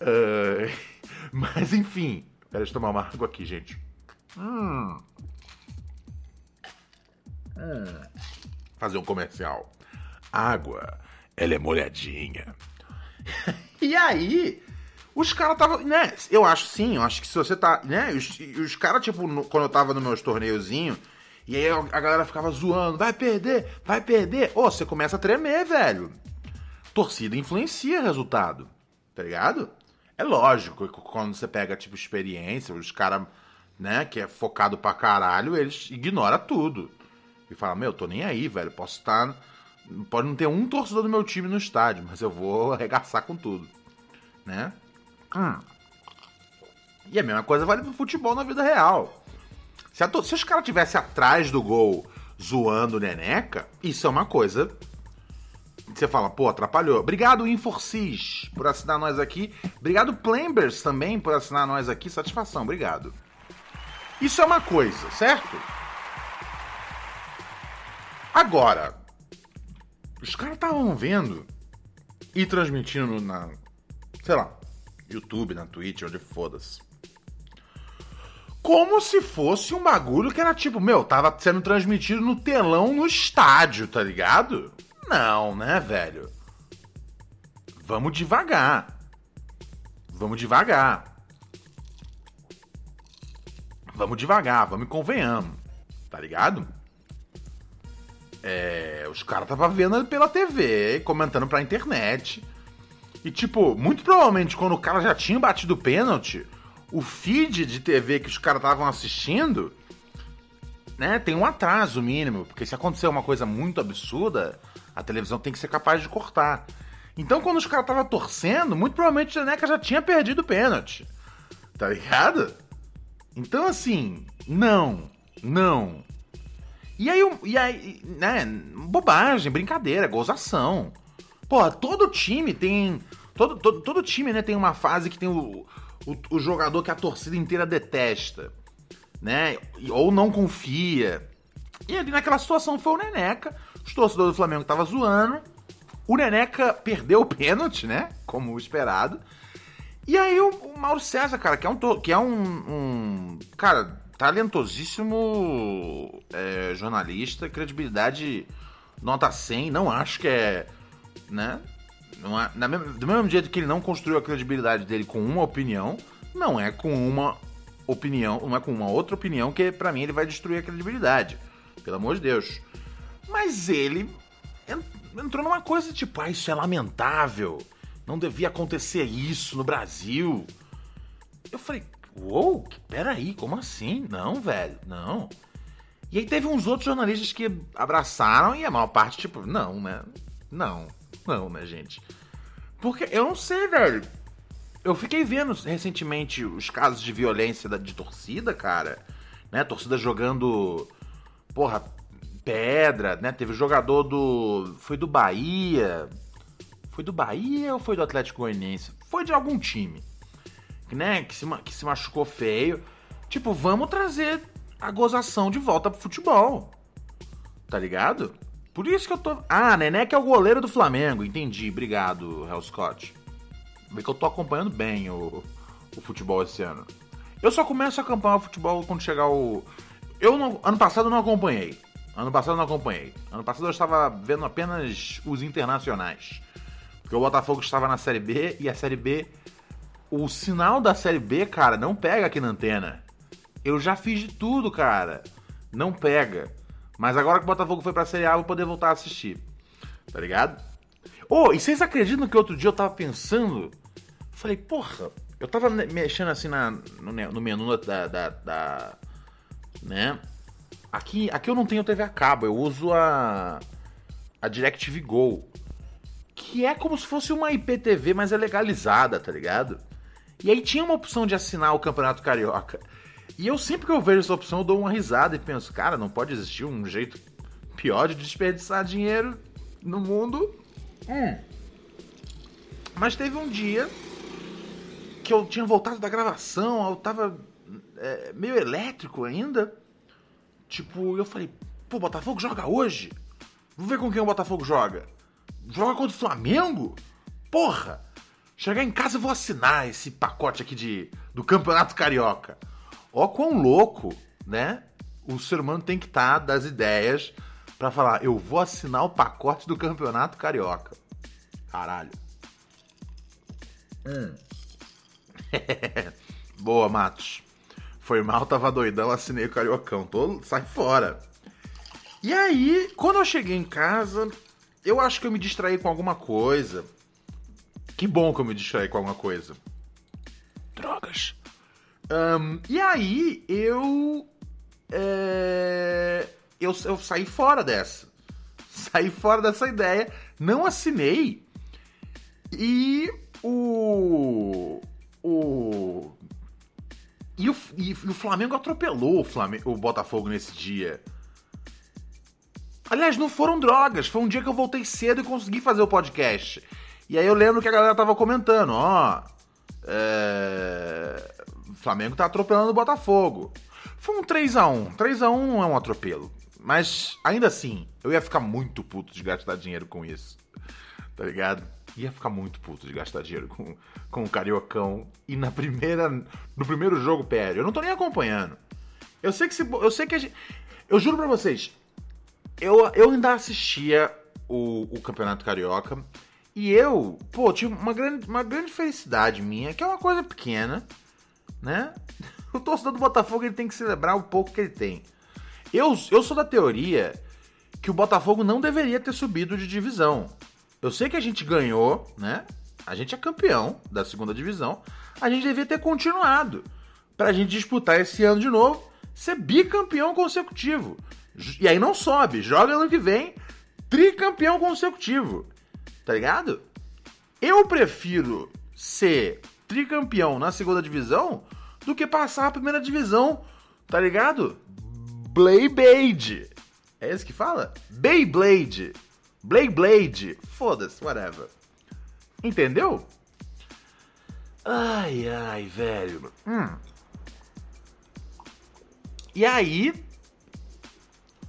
É, Mas enfim. Pera, deixa eu tomar uma água aqui, gente. Hum. Hum. Fazer um comercial. Água, ela é molhadinha. (laughs) E aí, os caras tava, né? Eu acho sim, eu acho que se você tá, né? Os, os caras, tipo, no- quando eu tava nos meus torneiozinhos, e aí a galera ficava zoando, vai perder, vai perder. Ô, você começa a tremer, velho. Torcida influencia resultado, tá ligado? É lógico que quando você pega, tipo, experiência, os caras, né, que é focado pra caralho, eles ignoram tudo. E falam, meu, tô nem aí, velho, posso estar... Pode não ter um torcedor do meu time no estádio, mas eu vou (laughs) arregaçar com tudo, né? Hum. E a mesma coisa vale pro futebol na vida real. Se, a se os caras tivessem atrás do gol zoando o Neneca, isso é uma coisa. Você fala, pô, atrapalhou. Obrigado, Inforcis, por assinar nós aqui. Obrigado, Plambers, também, por assinar nós aqui. Satisfação, obrigado. Isso é uma coisa, certo? Agora, os caras estavam vendo e transmitindo na, sei lá, YouTube, na Twitch, onde foda-se. Como se fosse um bagulho que era tipo, meu, tava sendo transmitido no telão no estádio, tá ligado? Não, né, velho? Vamos devagar. Vamos devagar. Vamos devagar, vamos e convenhamos. Tá ligado? É, os caras tava vendo pela TV, comentando pra internet. E, tipo, muito provavelmente quando o cara já tinha batido o pênalti, o feed de TV que os caras estavam assistindo, né, tem um atraso mínimo. Porque se acontecer uma coisa muito absurda, a televisão tem que ser capaz de cortar. Então, quando os caras estavam torcendo, muito provavelmente a Neca já tinha perdido o pênalti. Tá ligado? Então, assim, não, não. E aí, e aí, né, bobagem, brincadeira, gozação. Porra, todo time tem. Todo, todo, todo time, né, tem uma fase que tem o, o, o, jogador que a torcida inteira detesta, né? Ou não confia. E ali naquela situação foi o Neneca. Os torcedores do Flamengo estavam zoando. O Neneca perdeu o pênalti, né? Como esperado. E aí o, o Mauro César, cara, que é um. Que é um, um cara, talentosíssimo é, jornalista, credibilidade nota 100. Não acho que é. Né? Não é, na, do mesmo jeito que ele não construiu a credibilidade dele com uma opinião, não é com uma opinião, não é com uma outra opinião que para mim ele vai destruir a credibilidade. Pelo amor de Deus. Mas ele entrou numa coisa tipo, ah, isso é lamentável. Não devia acontecer isso no Brasil. Eu falei, uou, peraí, como assim? Não, velho, não. E aí teve uns outros jornalistas que abraçaram e a maior parte, tipo, não, né? Não, não, né, gente? Porque eu não sei, velho. Eu fiquei vendo recentemente os casos de violência de torcida, cara. Né? Torcida jogando. Porra, pedra, né? Teve jogador do. Foi do Bahia. Foi do Bahia ou foi do Atlético Goianiense? Foi de algum time. Né? Que se, que se machucou feio. Tipo, vamos trazer a gozação de volta pro futebol. Tá ligado? Por isso que eu tô. Ah, que é o goleiro do Flamengo. Entendi. Obrigado, Hell Scott. Vê que eu tô acompanhando bem o, o futebol esse ano. Eu só começo a acompanhar o futebol quando chegar o. Eu não, ano passado eu não acompanhei. Ano passado eu não acompanhei. Ano passado eu estava vendo apenas os internacionais. Porque o Botafogo estava na Série B e a Série B. O sinal da Série B, cara, não pega aqui na antena. Eu já fiz de tudo, cara. Não pega. Mas agora que o Botafogo foi pra Série A, eu vou poder voltar a assistir. Tá ligado? Ô, oh, e vocês acreditam que outro dia eu tava pensando? Falei, porra, eu tava mexendo assim na, no, no menu da, da, da, Né? Aqui, aqui eu não tenho TV a cabo, eu uso a. A DirecTV Go. Que é como se fosse uma IPTV, mas é legalizada, tá ligado? E aí tinha uma opção de assinar o Campeonato Carioca. E eu sempre que eu vejo essa opção, eu dou uma risada e penso, cara, não pode existir um jeito pior de desperdiçar dinheiro no mundo. Hum. Mas teve um dia que eu tinha voltado da gravação, eu tava é, meio elétrico ainda. Tipo, eu falei, pô, Botafogo joga hoje? Vou ver com quem o Botafogo joga. Joga contra o Flamengo? Porra! Chegar em casa eu vou assinar esse pacote aqui de, do Campeonato Carioca. Ó quão louco, né? O ser humano tem que estar tá das ideias para falar, eu vou assinar o pacote do Campeonato Carioca. Caralho. Hum. (laughs) Boa, Matos. Foi mal, tava doidão, assinei o Cariocão. Tô, sai fora. E aí, quando eu cheguei em casa, eu acho que eu me distraí com alguma coisa. Que bom que eu me distraí com alguma coisa. Drogas. Um, e aí, eu, é, eu. Eu saí fora dessa. (laughs) Saí fora dessa ideia. Não assinei. E o. O. E o, e, o Flamengo atropelou o, Flamengo, o Botafogo nesse dia. Aliás, não foram drogas. Foi um dia que eu voltei cedo e consegui fazer o podcast. E aí eu lembro que a galera tava comentando, ó. É... Flamengo tá atropelando o Botafogo. Foi um 3x1. 3x1 não é um atropelo. Mas ainda assim, eu ia ficar muito puto de gastar dinheiro com isso. Tá ligado? ia ficar muito puto de gastar dinheiro com, com o Cariocão e na primeira, no primeiro jogo perde. Eu não tô nem acompanhando. Eu sei que se, eu sei que a gente, eu juro pra vocês, eu, eu ainda assistia o, o Campeonato Carioca e eu, pô, tive uma grande, uma grande felicidade minha, que é uma coisa pequena, né? (laughs) O torcedor do Botafogo ele tem que celebrar o pouco que ele tem. Eu, eu sou da teoria que o Botafogo não deveria ter subido de divisão. Eu sei que a gente ganhou, né? A gente é campeão da segunda divisão. A gente devia ter continuado pra gente disputar esse ano de novo, ser bicampeão consecutivo. E aí não sobe, joga ano que vem, tricampeão consecutivo. Tá ligado? Eu prefiro ser tricampeão na segunda divisão do que passar a primeira divisão, tá ligado? Beyblade. É esse que fala? Beyblade. Blade Foda-se, whatever. Entendeu? Ai, ai, velho. Hum. E aí.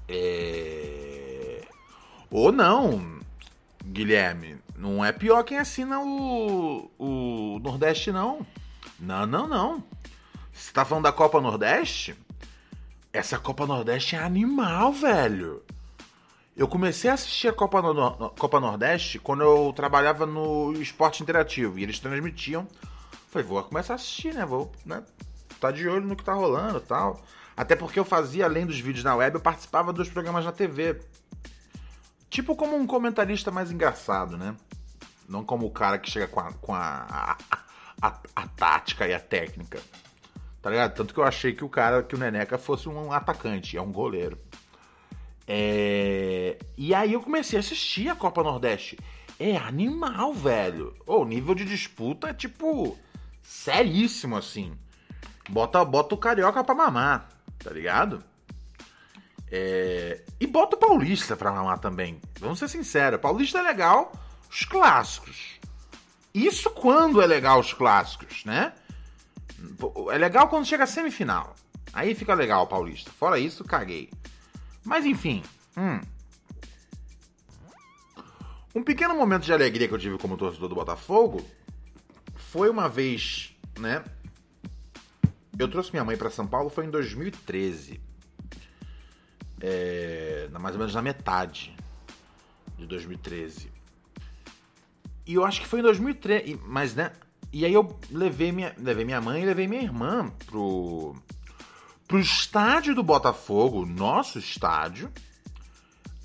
É. Ou não, Guilherme. Não é pior quem assina o, o Nordeste, não. Não, não, não. Você tá falando da Copa Nordeste? Essa Copa Nordeste é animal, velho. Eu comecei a assistir a Copa, no Copa Nordeste quando eu trabalhava no Esporte Interativo e eles transmitiam. Falei, vou começar a assistir, né? Vou, né? Tá de olho no que tá rolando tal. Até porque eu fazia, além dos vídeos na web, eu participava dos programas na TV. Tipo como um comentarista mais engraçado, né? Não como o cara que chega com a, com a, a, a, a tática e a técnica. Tá ligado? Tanto que eu achei que o cara, que o Neneca fosse um atacante, é um goleiro. É... E aí eu comecei a assistir a Copa Nordeste. É animal, velho. O nível de disputa é tipo seríssimo assim. Bota, bota o carioca pra mamar, tá ligado? É... E bota o paulista pra mamar também. Vamos ser sinceros. Paulista é legal, os clássicos. Isso quando é legal os clássicos, né? É legal quando chega a semifinal. Aí fica legal o paulista. Fora isso, caguei. Mas enfim. Hum. Um pequeno momento de alegria que eu tive como torcedor do Botafogo foi uma vez, né? Eu trouxe minha mãe para São Paulo foi em 2013. É, mais ou menos na metade de 2013. E eu acho que foi em 2013, mas né? E aí eu levei minha, levei minha mãe e levei minha irmã pro pro estádio do Botafogo, nosso estádio.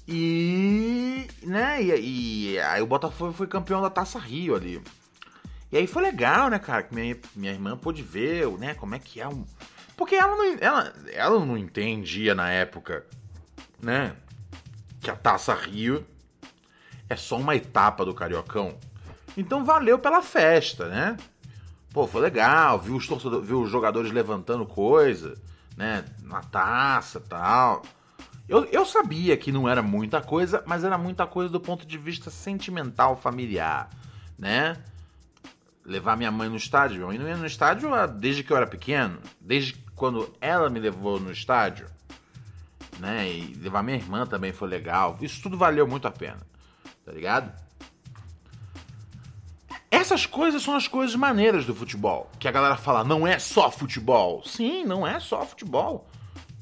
E, né, e, e, aí o Botafogo foi campeão da Taça Rio ali. E aí foi legal, né, cara, que minha, minha irmã pôde ver, né, como é que é um... Porque ela não, ela, ela não entendia na época, né, que a Taça Rio é só uma etapa do Cariocão. Então valeu pela festa, né? Pô, foi legal, viu os torcedores, viu os jogadores levantando coisa né, na taça tal. Eu, eu sabia que não era muita coisa, mas era muita coisa do ponto de vista sentimental, familiar, né? Levar minha mãe no estádio. Minha mãe não ia no estádio desde que eu era pequeno, desde quando ela me levou no estádio, né? E levar minha irmã também foi legal. Isso tudo valeu muito a pena, tá ligado? Essas coisas são as coisas maneiras do futebol. Que a galera fala, não é só futebol. Sim, não é só futebol.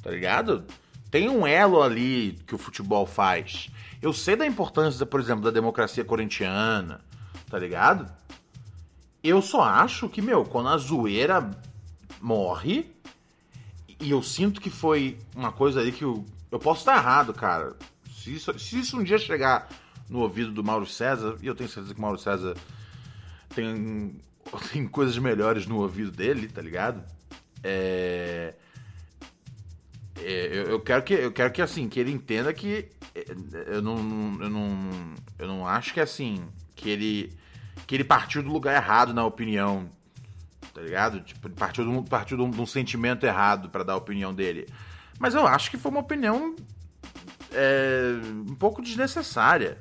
Tá ligado? Tem um elo ali que o futebol faz. Eu sei da importância, por exemplo, da democracia corintiana. Tá ligado? Eu só acho que, meu, quando a zoeira morre. E eu sinto que foi uma coisa ali que eu, eu posso estar errado, cara. Se isso, se isso um dia chegar no ouvido do Mauro César, e eu tenho certeza que o Mauro César tem, (laughs) tem coisas melhores no ouvido dele, tá ligado? É, é, eu, eu, quero que eu quero que assim que ele entenda que é, eu não, eu não eu não acho que assim que ele que ele partiu do lugar errado na opinião tá ligado tipo partiu de um, partiu de um, de um sentimento errado para dar a opinião dele mas eu acho que foi uma opinião é, um pouco desnecessária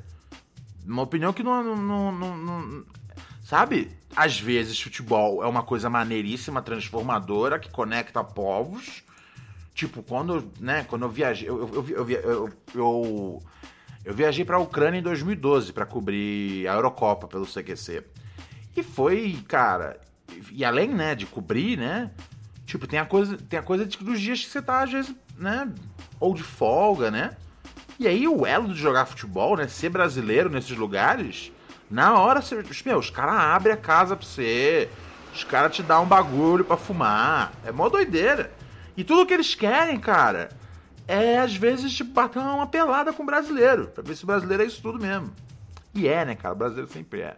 uma opinião que não, não, não, não Sabe? Às vezes futebol é uma coisa maneiríssima, transformadora, que conecta povos. Tipo, quando, né, quando eu viajei, eu, eu, eu, eu, Eu viajei pra Ucrânia em 2012 para cobrir a Eurocopa pelo CQC. E foi, cara. E além, né, de cobrir, né? Tipo, tem a coisa, tem a coisa de, dos dias que você tá, às vezes, né? Ou de folga, né? E aí o elo de jogar futebol, né? Ser brasileiro nesses lugares, na hora, você, meu, os caras abrem a casa pra você. Os caras te dão um bagulho pra fumar. É mó doideira. E tudo que eles querem, cara, é às vezes tipo, bater uma pelada com o brasileiro. Pra ver se o brasileiro é isso tudo mesmo. E é, né, cara? O brasileiro sempre é.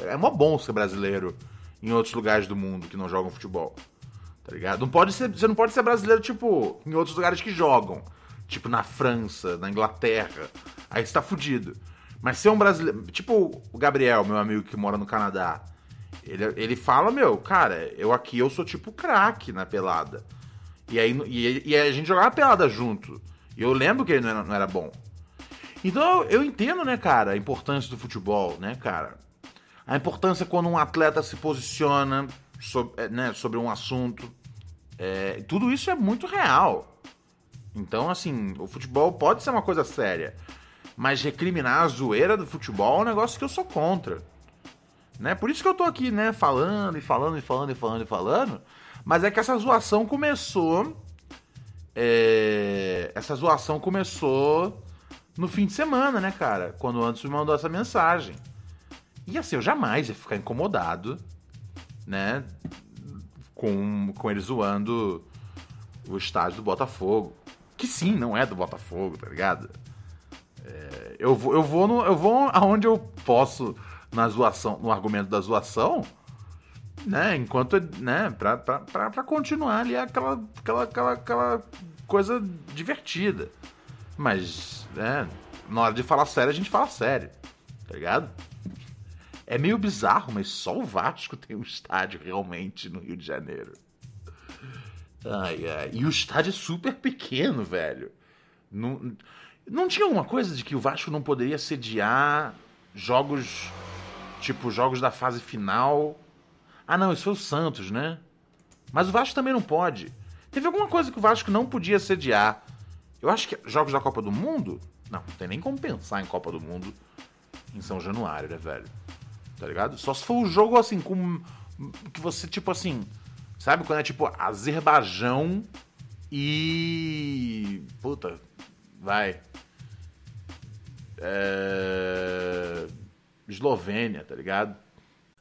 É mó bom ser brasileiro em outros lugares do mundo que não jogam futebol. Tá ligado? Não pode ser, você não pode ser brasileiro, tipo, em outros lugares que jogam. Tipo na França, na Inglaterra. Aí você tá fudido. Mas ser um brasileiro. Tipo o Gabriel, meu amigo que mora no Canadá. Ele, ele fala, meu, cara, eu aqui eu sou tipo craque na pelada. E aí e, e, a gente jogava pelada junto. E eu lembro que ele não era, não era bom. Então eu entendo, né, cara, a importância do futebol, né, cara? A importância quando um atleta se posiciona sobre, né, sobre um assunto. É, tudo isso é muito real. Então, assim, o futebol pode ser uma coisa séria. Mas recriminar a zoeira do futebol é um negócio que eu sou contra. Né? Por isso que eu tô aqui, né, falando e falando e falando e falando e falando. Mas é que essa zoação começou. É... Essa zoação começou no fim de semana, né, cara? Quando o Anderson me mandou essa mensagem. E assim, eu jamais ia ficar incomodado, né? Com, com ele zoando o estádio do Botafogo. Que sim, não é do Botafogo, tá ligado? É, eu, vou, eu, vou no, eu vou aonde eu posso na zoação, no argumento da zoação, né? Enquanto, né? Pra, pra, pra, pra continuar ali aquela, aquela, aquela, aquela coisa divertida. Mas, né? Na hora de falar sério, a gente fala sério, tá ligado? É meio bizarro, mas só o Vasco tem um estádio realmente no Rio de Janeiro. Ai, ai. E o estádio é super pequeno, velho. Não, não tinha uma coisa de que o Vasco não poderia sediar jogos, tipo, jogos da fase final? Ah, não, isso foi o Santos, né? Mas o Vasco também não pode. Teve alguma coisa que o Vasco não podia sediar. Eu acho que jogos da Copa do Mundo? Não, não tem nem como pensar em Copa do Mundo em São Januário, né, velho? Tá ligado? Só se for um jogo assim, com. Que você, tipo assim, Sabe quando é tipo Azerbaijão e. Puta, vai. É... Eslovênia, tá ligado?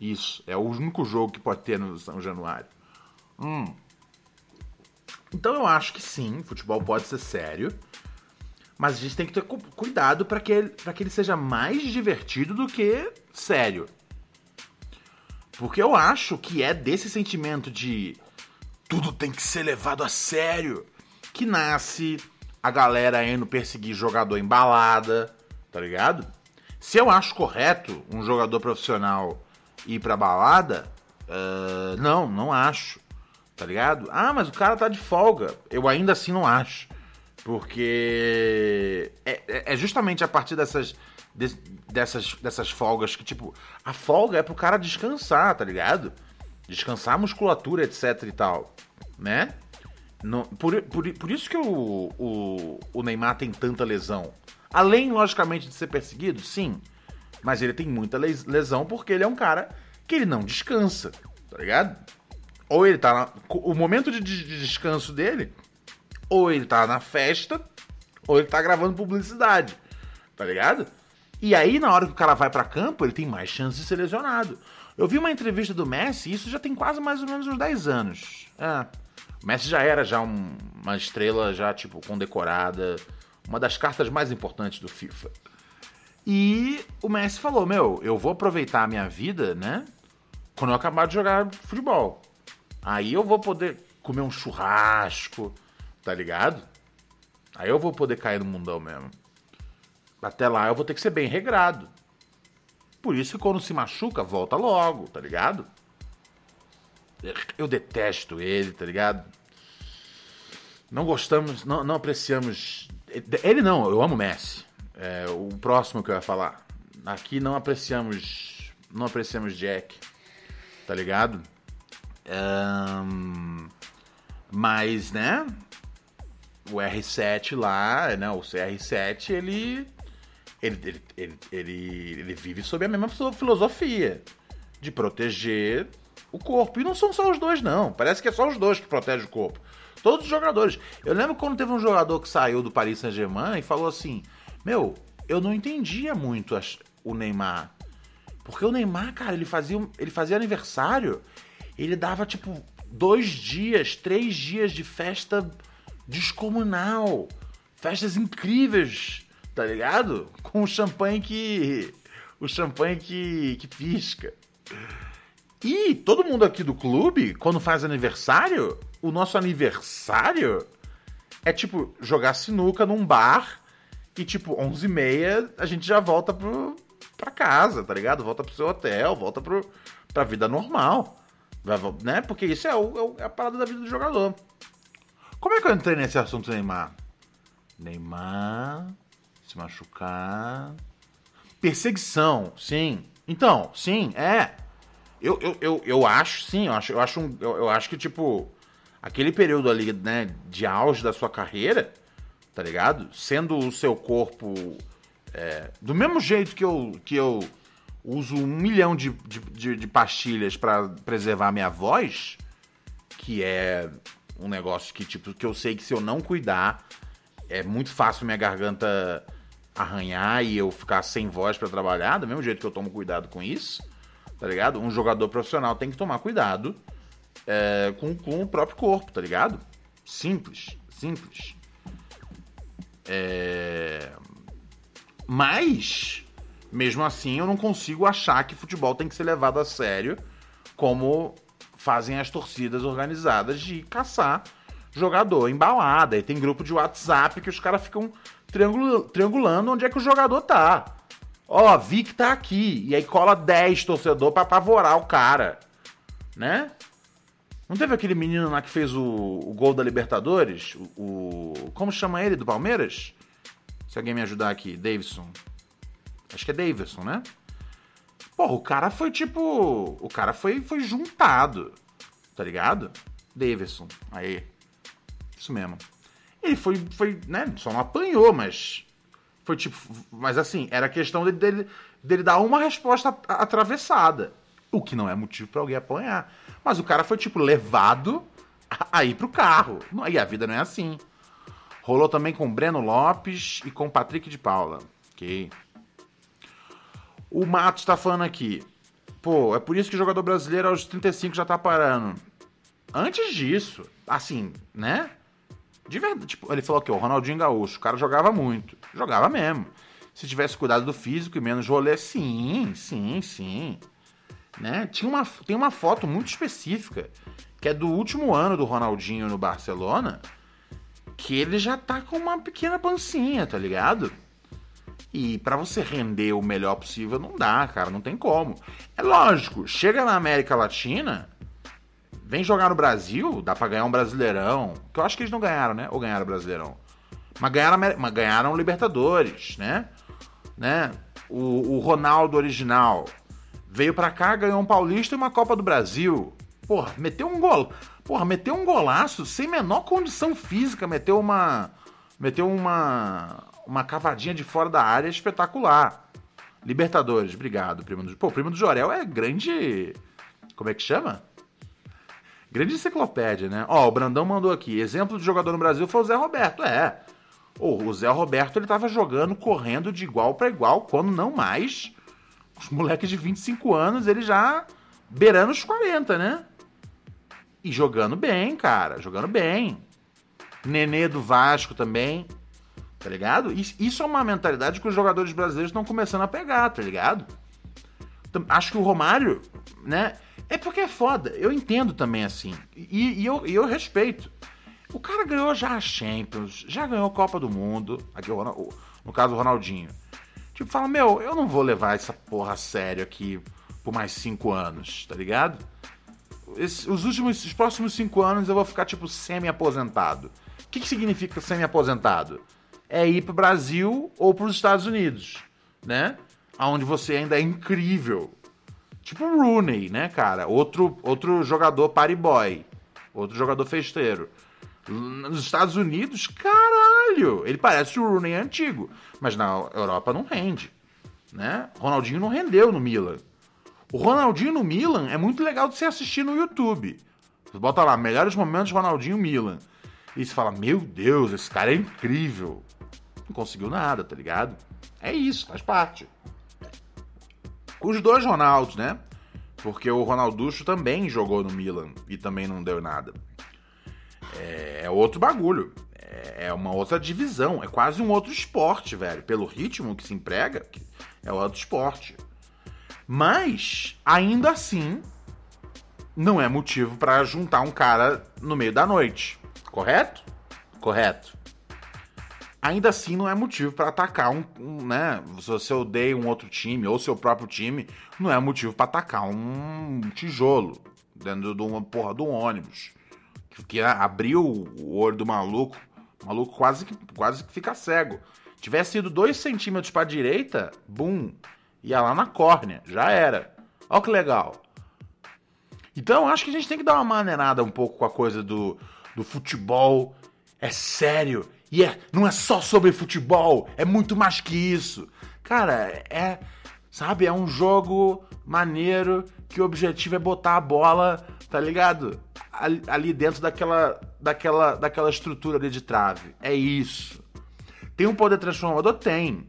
Isso, é o único jogo que pode ter no São Januário. Hum. Então eu acho que sim, futebol pode ser sério. Mas a gente tem que ter cu- cuidado para que, ele- que ele seja mais divertido do que sério. Porque eu acho que é desse sentimento de tudo tem que ser levado a sério que nasce a galera indo perseguir jogador em balada, tá ligado? Se eu acho correto um jogador profissional ir pra balada, ah, não, não acho, tá ligado? Ah, mas o cara tá de folga. Eu ainda assim não acho. Porque é, é- é justamente a partir dessas, des- dessas, dessas folgas que, tipo, a folga é pro cara descansar, tá ligado? Descansar a musculatura, etc e tal, né? No- por, por, por isso que o, o, o Neymar tem tanta lesão. Além, logicamente, de ser perseguido, sim. Mas ele tem muita les- lesão porque ele é um cara que ele não descansa, tá ligado? Ou ele tá. Na, o momento de, de- de descanso dele, ou ele tá na festa, ou ele tá gravando publicidade, tá ligado? E aí, na hora que o cara vai pra campo, ele tem mais chance de ser lesionado. Eu vi uma entrevista do Messi, isso já tem quase mais ou menos uns 10 anos. É. O Messi já era já um- uma estrela, já, tipo, condecorada. Uma das cartas mais importantes do FIFA. E o Messi falou: Meu, eu vou aproveitar a minha vida, né? Quando eu acabar de jogar futebol. Aí eu vou poder comer um churrasco, tá ligado? Aí eu vou poder cair no mundão mesmo. Até lá eu vou ter que ser bem regrado. Por isso que quando se machuca, volta logo, tá ligado? Eu detesto ele, tá ligado? Não gostamos, não, não apreciamos. Ele não, eu amo Messi. É, o próximo que eu ia falar. Aqui não apreciamos. Não apreciamos Jack. Tá ligado? Ahn, mas, né? O R7 lá, né? O CR7, ele. Ele, ele, ele, ele, ele vive sob a mesma filosofia de proteger o corpo. E não são só os dois, não. Parece que é só os dois que protegem o corpo. Todos os jogadores. Eu lembro quando teve um jogador que saiu do Paris Saint-Germain e falou assim: Meu, eu não entendia muito as- o Neymar. Porque o Neymar, cara, ele fazia, ele fazia aniversário, ele dava tipo dois dias, três dias de festa descomunal. Festas incríveis, tá ligado? Com o champanhe que. O champanhe que, que pisca. E todo mundo aqui do clube, quando faz aniversário, o nosso aniversário é tipo jogar sinuca num bar e tipo 11h30 a gente já volta pro, pra casa, tá ligado? Volta pro seu hotel, volta pro, pra vida normal. Né? Porque isso é, é o- é a parada da vida do jogador. Como é que eu entrei nesse assunto Neymar? Neymar se machucar. Perseguição, sim. Então, sim, é. Eu, eu, eu, eu acho, sim, eu acho, eu, acho um- eu, eu acho que, tipo, aquele período ali, né, de auge da sua carreira, tá ligado? Sendo o seu corpo. é, do mesmo jeito que eu, que eu uso um milhão de, de, de- de pastilhas pra preservar minha voz, que é um negócio que, tipo, que eu sei que se eu não cuidar, é muito fácil minha garganta arranhar e eu ficar sem voz pra trabalhar, do mesmo jeito que eu tomo cuidado com isso, tá ligado? Um jogador profissional tem que tomar cuidado é, com, com o próprio corpo, tá ligado? Simples, simples. É... Mas, mesmo assim, eu não consigo achar que futebol tem que ser levado a sério como fazem as torcidas organizadas de caçar jogador em balada. E tem grupo de WhatsApp que os caras ficam triangula- triangulando onde é que o jogador tá. Ó, vi que tá aqui. E aí cola 10 torcedor pra apavorar o cara. Né? Não teve aquele menino lá que fez o, o gol da Libertadores? O, o- Como chama ele, do Palmeiras? Se alguém me ajudar aqui, Davidson. Acho que é Davidson, né? Pô, o cara foi tipo. O cara foi, foi juntado. Tá ligado? Davidson. Aí. Isso mesmo. Ele foi, foi, né? Só não apanhou, mas. Foi tipo. Mas assim, era questão dele, dele, dele dar uma resposta atravessada. O que não é motivo pra alguém apanhar. Mas o cara foi, tipo, levado a ir pro carro. E a vida não é assim. Rolou também com Breno Lopes e com Patrick de Paula. Ok. O Matos tá falando aqui. Pô, é por isso que o jogador brasileiro aos 35 já tá parando. Antes disso, assim, né? De verdade, tipo, ele falou que o Ronaldinho Gaúcho, o cara jogava muito. Jogava mesmo. Se tivesse cuidado do físico e menos rolê, sim, sim, sim. Né? Tinha uma, tem uma foto muito específica, que é do último ano do Ronaldinho no Barcelona, que ele já tá com uma pequena pancinha, tá ligado? E pra você render o melhor possível não dá, cara, não tem como. É lógico, chega na América Latina, vem jogar no Brasil, dá pra ganhar um Brasileirão, que eu acho que eles não ganharam, né? Ou ganharam o Brasileirão. Mas ganharam, mas ganharam Libertadores, né? né? O, o Ronaldo original veio pra cá, ganhou um Paulista e uma Copa do Brasil. Porra, meteu um gol. Porra, meteu um golaço sem menor condição física, meteu uma. Meteu uma. Uma cavadinha de fora da área espetacular. Libertadores, obrigado, primo do. Pô, o primo do Jorel é grande. Como é que chama? Grande enciclopédia, né? Ó, o Brandão mandou aqui. Exemplo de jogador no Brasil foi o Zé Roberto. É. O Zé Roberto ele tava jogando, correndo de igual para igual, quando não mais. Os moleques de 25 anos, ele já beirando os 40, né? E jogando bem, cara. Jogando bem. Nenê do Vasco também. Tá ligado? Isso é uma mentalidade que os jogadores brasileiros estão começando a pegar, tá ligado? Acho que o Romário, né? É porque é foda. Eu entendo também assim. E, e eu, eu respeito. O cara ganhou já a Champions, já ganhou a Copa do Mundo. Aqui, no caso, o Ronaldinho. Tipo, fala, meu, eu não vou levar essa porra a sério aqui por mais cinco anos, tá ligado? Esse, os últimos, os próximos cinco anos eu vou ficar, tipo, semi-aposentado. O que, que significa semi-aposentado? É ir pro Brasil ou pros Estados Unidos, né? Onde você ainda é incrível Tipo o Rooney, né, cara? Outro, outro jogador party boy. Outro jogador festeiro. Nos Estados Unidos, caralho! Ele parece o Rooney antigo. Mas na Europa não rende. Né? Ronaldinho não rendeu no Milan. O Ronaldinho no Milan é muito legal de você assistir no YouTube. Você bota lá, melhores momentos Ronaldinho Milan. E você fala, meu Deus, esse cara é incrível. Não conseguiu nada, tá ligado? É isso, faz parte. Os dois Ronaldos, né? Porque o Ronalducho também jogou no Milan e também não deu nada. É, é outro bagulho. É, é uma outra divisão. É quase um outro esporte, velho. Pelo ritmo que se emprega, é outro esporte. Mas, ainda assim, não é motivo para juntar um cara no meio da noite. Correto? Correto ainda assim não é motivo para atacar um, um, né? Se você odeia um outro time ou seu próprio time, não é motivo para atacar um tijolo dentro de uma porra de um ônibus. Que, que abriu o olho do maluco, o maluco quase que, quase que fica cego. Tivesse ido dois centímetros para direita, bum, ia lá na córnea, já era. Olha que legal. Então, acho que a gente tem que dar uma maneirada um pouco com a coisa do, do futebol. É sério, e é, não é só sobre futebol, é muito mais que isso. Cara, é. Sabe, é um jogo maneiro que o objetivo é botar a bola, tá ligado? Ali, ali dentro daquela, daquela, daquela estrutura ali de trave. É isso. Tem um poder transformador? Tem.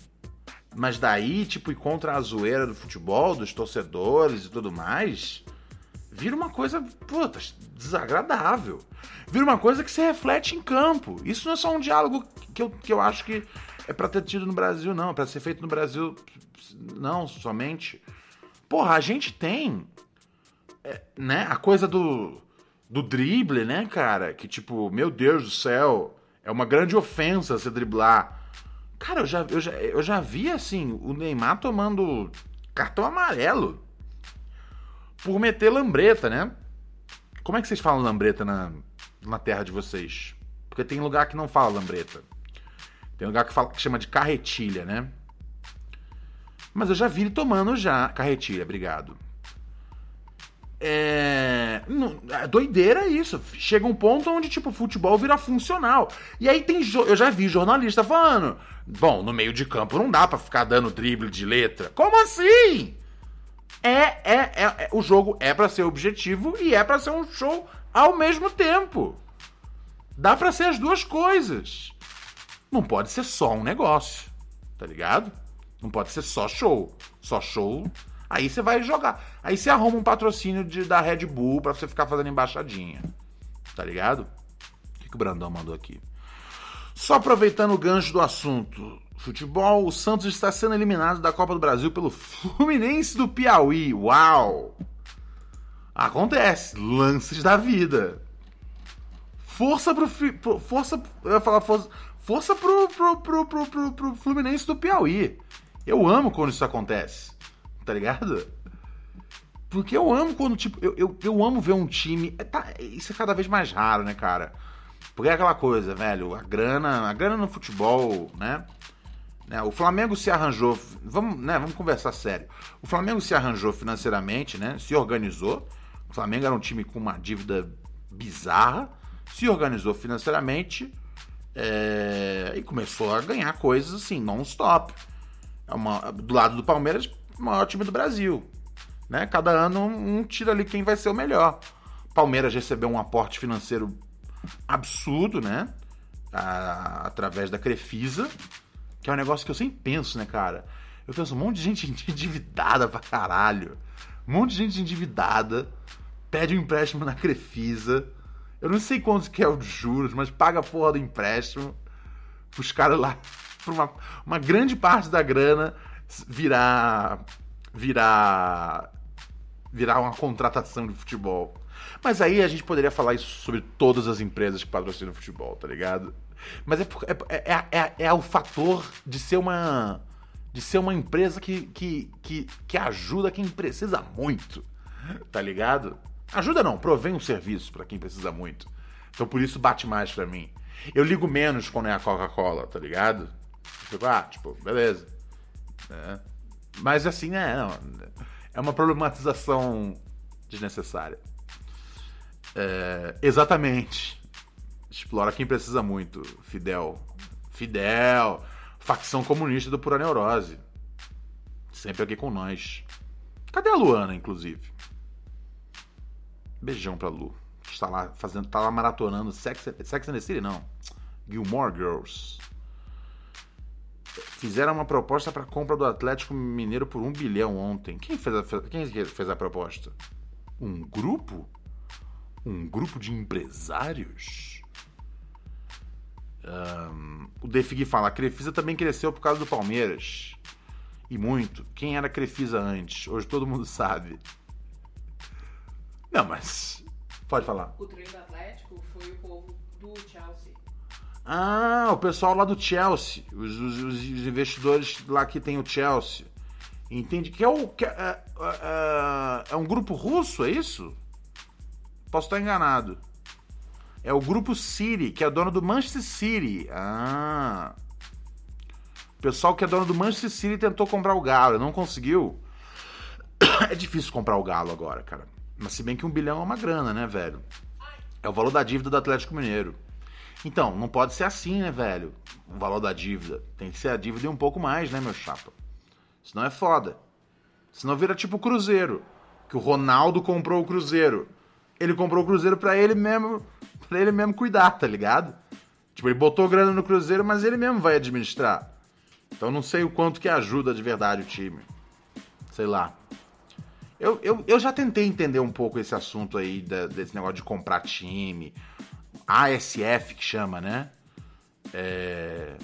Mas daí, tipo, ir contra a zoeira do futebol, dos torcedores e tudo mais, vira uma coisa, puta, desagradável. Vira uma coisa que se reflete em campo. Isso não é só um diálogo que eu, que eu acho que é pra ter tido no Brasil, não. É pra ser feito no Brasil, não, somente. Porra, a gente tem, é, né, a coisa do, do drible, né, cara? Que tipo, meu Deus do céu, é uma grande ofensa se driblar. Cara, eu já, eu já, eu já vi, assim, o Neymar tomando cartão amarelo por meter lambreta, né? Como é que vocês falam lambreta na, na terra de vocês? Porque tem lugar que não fala lambreta. Tem lugar que, fala, que chama de carretilha, né? Mas eu já vi ele tomando já. Carretilha, obrigado. É... É doideira isso. Chega um ponto onde, tipo, o futebol vira funcional. E aí tem. Eu já vi jornalista falando. Bom, no meio de campo não dá para ficar dando drible de letra. Como assim? É, é, é, é o jogo é para ser objetivo e é para ser um show ao mesmo tempo. Dá para ser as duas coisas. Não pode ser só um negócio, tá ligado? Não pode ser só show. Só show. Aí você vai jogar. Aí você arruma um patrocínio de, da Red Bull para você ficar fazendo embaixadinha. Tá ligado? O que, que o Brandão mandou aqui? Só aproveitando o gancho do assunto futebol, o Santos está sendo eliminado da Copa do Brasil pelo Fluminense do Piauí. Uau! Acontece, lances da vida. Força pro, força, eu ia falar força, força pro, pro, pro, pro, pro, pro Fluminense do Piauí. Eu amo quando isso acontece. Tá ligado? Porque eu amo quando, tipo, eu, eu, eu amo ver um time. É, tá, isso é cada vez mais raro, né, cara? Porque é aquela coisa, velho, a grana, a grana no futebol, né? Né, O Flamengo se arranjou, vamos, né, vamos conversar sério. O Flamengo se arranjou financeiramente, né? Se organizou. O Flamengo era um time com uma dívida bizarra, se organizou financeiramente é, e começou a ganhar coisas assim, non-stop. É uma, do lado do Palmeiras, o maior time do Brasil. Né? Cada ano um, tira ali quem vai ser o melhor. Palmeiras recebeu um aporte financeiro absurdo, né? A, através da Crefisa, que é um negócio que eu sempre penso, né, cara? Eu penso um monte de gente (laughs) endividada pra caralho. Um monte de gente endividada pede um empréstimo na Crefisa. Eu não sei quanto que é os juros, mas paga a porra do empréstimo pros caras lá, (laughs) por uma, uma grande parte da grana virar virar virar uma contratação de futebol. Mas aí a gente poderia falar isso sobre todas as empresas que patrocinam futebol, tá ligado? Mas é, é, é, é, é o fator de ser uma de ser uma empresa que, que, que, que ajuda quem precisa muito, tá ligado? Ajuda não, provém um serviço para quem precisa muito. Então por isso bate mais para mim. Eu ligo menos quando é a Coca-Cola, tá ligado? Fico, ah, tipo, beleza. É. Mas assim, né? Não, é uma problematização desnecessária. É, exatamente. Explora quem precisa muito. Fidel. Fidel. Facção comunista do Pura Neurose. Sempre aqui com nós. Cadê a Luana, inclusive? Beijão pra Lu. Está lá fazendo, tá lá maratonando Sex, Sex and the City, não. Gilmore Girls. Fizeram uma proposta para compra do Atlético Mineiro por um bilhão ontem. Quem fez a, quem fez a proposta? Um grupo? Um grupo de empresários? Um, o Defig fala: a Crefisa também cresceu por causa do Palmeiras. E muito. Quem era Crefisa antes? Hoje todo mundo (laughs) sabe. Não, mas. Pode falar. O treino do Atlético foi o povo do Chelsea. Ah, o pessoal lá do Chelsea. Os, os, os investidores lá que tem o Chelsea. Entende? Que é o. Que é, é, é, é um grupo russo, é isso? Posso estar enganado. É o grupo City, que é dono do Manchester City. Ah. O pessoal que é dono do Manchester City tentou comprar o Galo, não conseguiu. (coughs) É difícil comprar o Galo agora, cara. Mas se bem que um bilhão é uma grana, né, velho? É o valor da dívida do Atlético Mineiro. Então, não pode ser assim, né, velho? O valor da dívida. Tem que ser a dívida e um pouco mais, né, meu chapa? Senão é foda. Senão vira tipo o Cruzeiro. Que o Ronaldo comprou o Cruzeiro. Ele comprou o Cruzeiro para ele mesmo, para ele mesmo cuidar, tá ligado? Tipo, ele botou grana no Cruzeiro, mas ele mesmo vai administrar. Então não sei o quanto que ajuda de verdade o time. Sei lá. Eu, eu, eu já tentei entender um pouco esse assunto aí, da, desse negócio de comprar time. ASF que chama, né? É...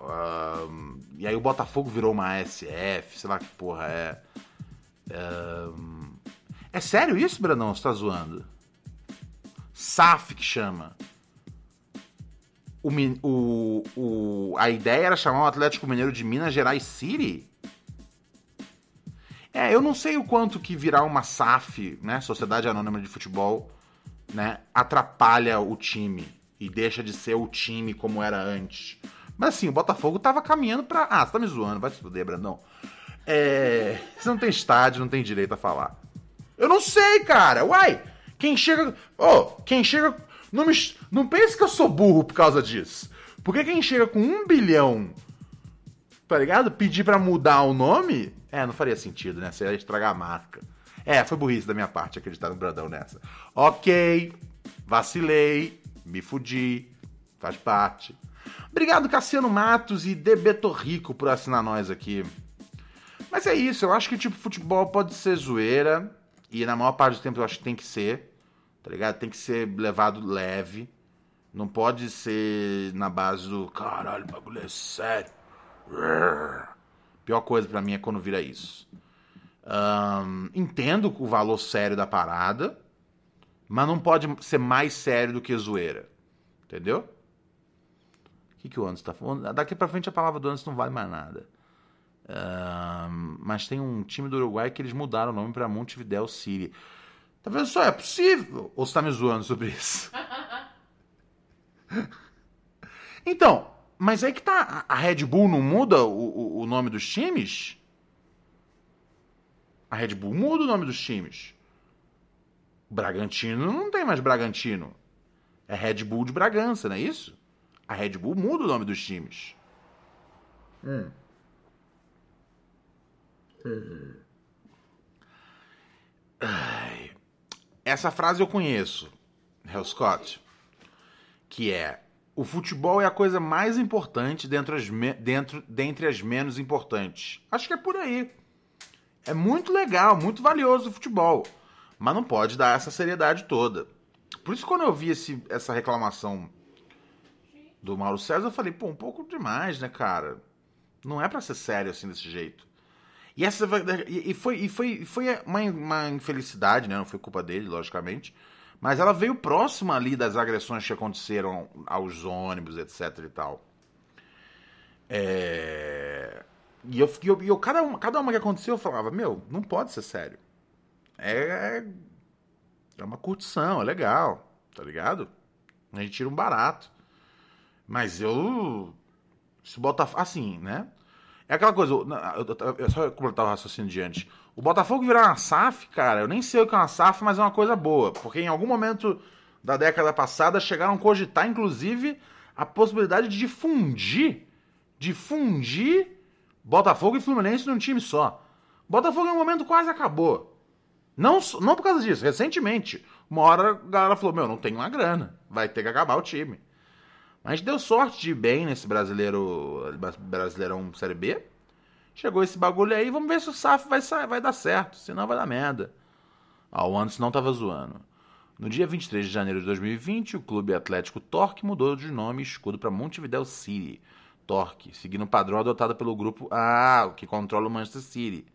Um, e aí o Botafogo virou uma ASF, sei lá que porra é. Um, é sério isso, Brandão? Você tá zoando? SAF que chama. O, o, o, a ideia era chamar o Atlético Mineiro de Minas Gerais City? É, eu não sei o quanto que virar uma SAF, né, Sociedade Anônima de Futebol, né, atrapalha o time e deixa de ser o time como era antes. Mas assim, o Botafogo tava caminhando pra. Ah, você tá me zoando, vai se fuder, Brandão. É. Você não tem estádio, não tem direito a falar. Eu não sei, cara. Uai, quem chega. Oh, quem chega. Não, me... não pense que eu sou burro por causa disso. Porque quem chega com um bilhão, tá ligado? Pedir para mudar o nome, é, não faria sentido, né? Você ia estragar a marca. É, foi burrice da minha parte acreditar no Brandão nessa. Ok, vacilei, me fudi, faz parte. Obrigado, Cassiano Matos e Debeto Rico por assinar nós aqui. Mas é isso, eu acho que tipo, futebol pode ser zoeira, e na maior parte do tempo eu acho que tem que ser, tá ligado? Tem que ser levado leve. Não pode ser na base do caralho, o bagulho é sério. Pior coisa para mim é quando vira isso. Um, entendo o valor sério da parada, mas não pode ser mais sério do que zoeira. Entendeu? O que, que o Anderson tá falando? Daqui pra frente a palavra do Anderson não vale mais nada. Um, mas tem um time do Uruguai que eles mudaram o nome para Montevideo City. Tá vendo só? É possível. Ou você tá me zoando sobre isso? (laughs) então, mas aí que tá. A Red Bull não muda o, o, o nome dos times? A Red Bull muda o nome dos times. Bragantino não tem mais Bragantino. É Red Bull de Bragança, não é isso? A Red Bull muda o nome dos times. Hum. Essa frase eu conheço, Hell Scott, que é o futebol é a coisa mais importante dentro, as dentro dentre as menos importantes. Acho que é por aí. É muito legal, muito valioso o futebol, mas não pode dar essa seriedade toda. Por isso quando eu vi esse, essa reclamação do Mauro César, eu falei, pô, um pouco demais, né, cara? Não é para ser sério assim desse jeito. E essa e foi e foi foi uma, uma infelicidade, né? Não foi culpa dele, logicamente. Mas ela veio próxima ali das agressões que aconteceram aos ônibus, etc e tal. É... E eu, eu, eu, cada, uma, cada uma que aconteceu, eu falava, meu, não pode ser sério. É, é uma curtição, é legal, tá ligado? A gente tira um barato. Mas eu. Se bota. Assim, né? É aquela coisa, eu, eu, eu só completar o raciocínio diante. O Botafogo virar uma SAF, cara, eu nem sei o que é uma SAF, mas é uma coisa boa. Porque em algum momento da década passada chegaram a cogitar, inclusive, a possibilidade de fundir, de fundir Botafogo e Fluminense num time só. Botafogo em um momento quase acabou. Não, não por causa disso, recentemente. Uma hora a galera falou: Meu, não tem uma grana, vai ter que acabar o time. Mas deu sorte de ir bem nesse brasileiro. Brasileirão Série B. Chegou esse bagulho aí, vamos ver se o SAF vai, vai dar certo, senão vai dar merda. Ah, Anderson não tava zoando. No dia 23 de janeiro de 2020, o Clube Atlético Torque mudou de nome e escudo para Montevideo City. Torque, seguindo o padrão adotado pelo grupo Ah, que controla o Manchester City.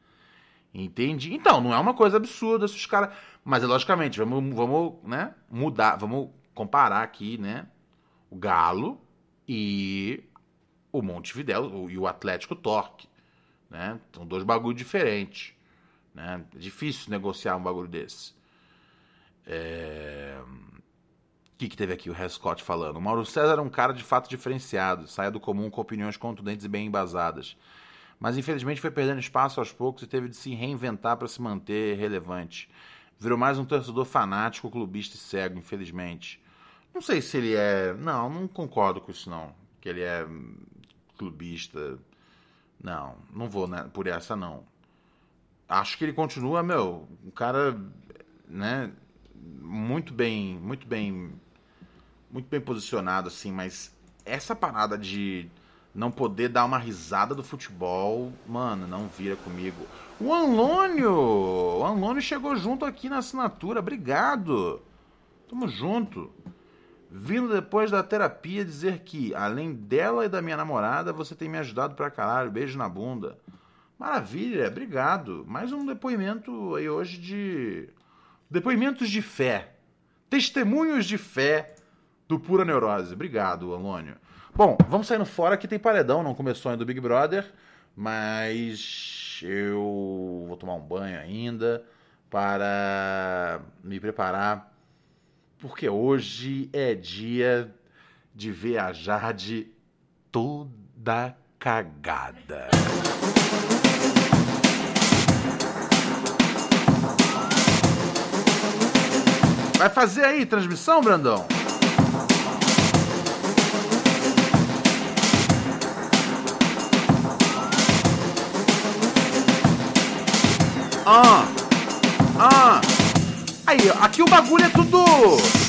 Entendi. Então, não é uma coisa absurda se os caras. Mas, logicamente, vamos, vamos né, mudar, vamos comparar aqui, né? O Galo e o Montevidéu e o Atlético Torque. Né? São dois bagulhos diferentes. Né? É difícil negociar um bagulho desse. É... O que, que teve aqui o Rescott falando? O Mauro César era um cara de fato diferenciado, saia do comum com opiniões contundentes e bem embasadas. Mas infelizmente foi perdendo espaço aos poucos e teve de se reinventar para se manter relevante. Virou mais um torcedor fanático, clubista e cego, infelizmente. Não sei se ele é. Não, não concordo com isso, não. Que ele é clubista. Não, não vou né, por essa, não. Acho que ele continua, meu, um cara, né, muito bem, muito bem, muito bem posicionado, assim, mas essa parada de não poder dar uma risada do futebol, mano, não vira comigo. O Anlônio! O Anlônio chegou junto aqui na assinatura, obrigado! Tamo junto vindo depois da terapia dizer que, além dela e da minha namorada, você tem me ajudado pra caralho. Beijo na bunda. Maravilha, obrigado. Mais um depoimento aí hoje de. Depoimentos de fé. Testemunhos de fé do Pura Neurose. Obrigado, Alônio. Bom, vamos saindo fora que tem paredão, não começou ainda o Big Brother, mas eu vou tomar um banho ainda para me preparar porque hoje é dia de viajar de toda cagada. Vai fazer aí transmissão, Brandão? Ah! Ah! Aí, aqui o bagulho é tudo.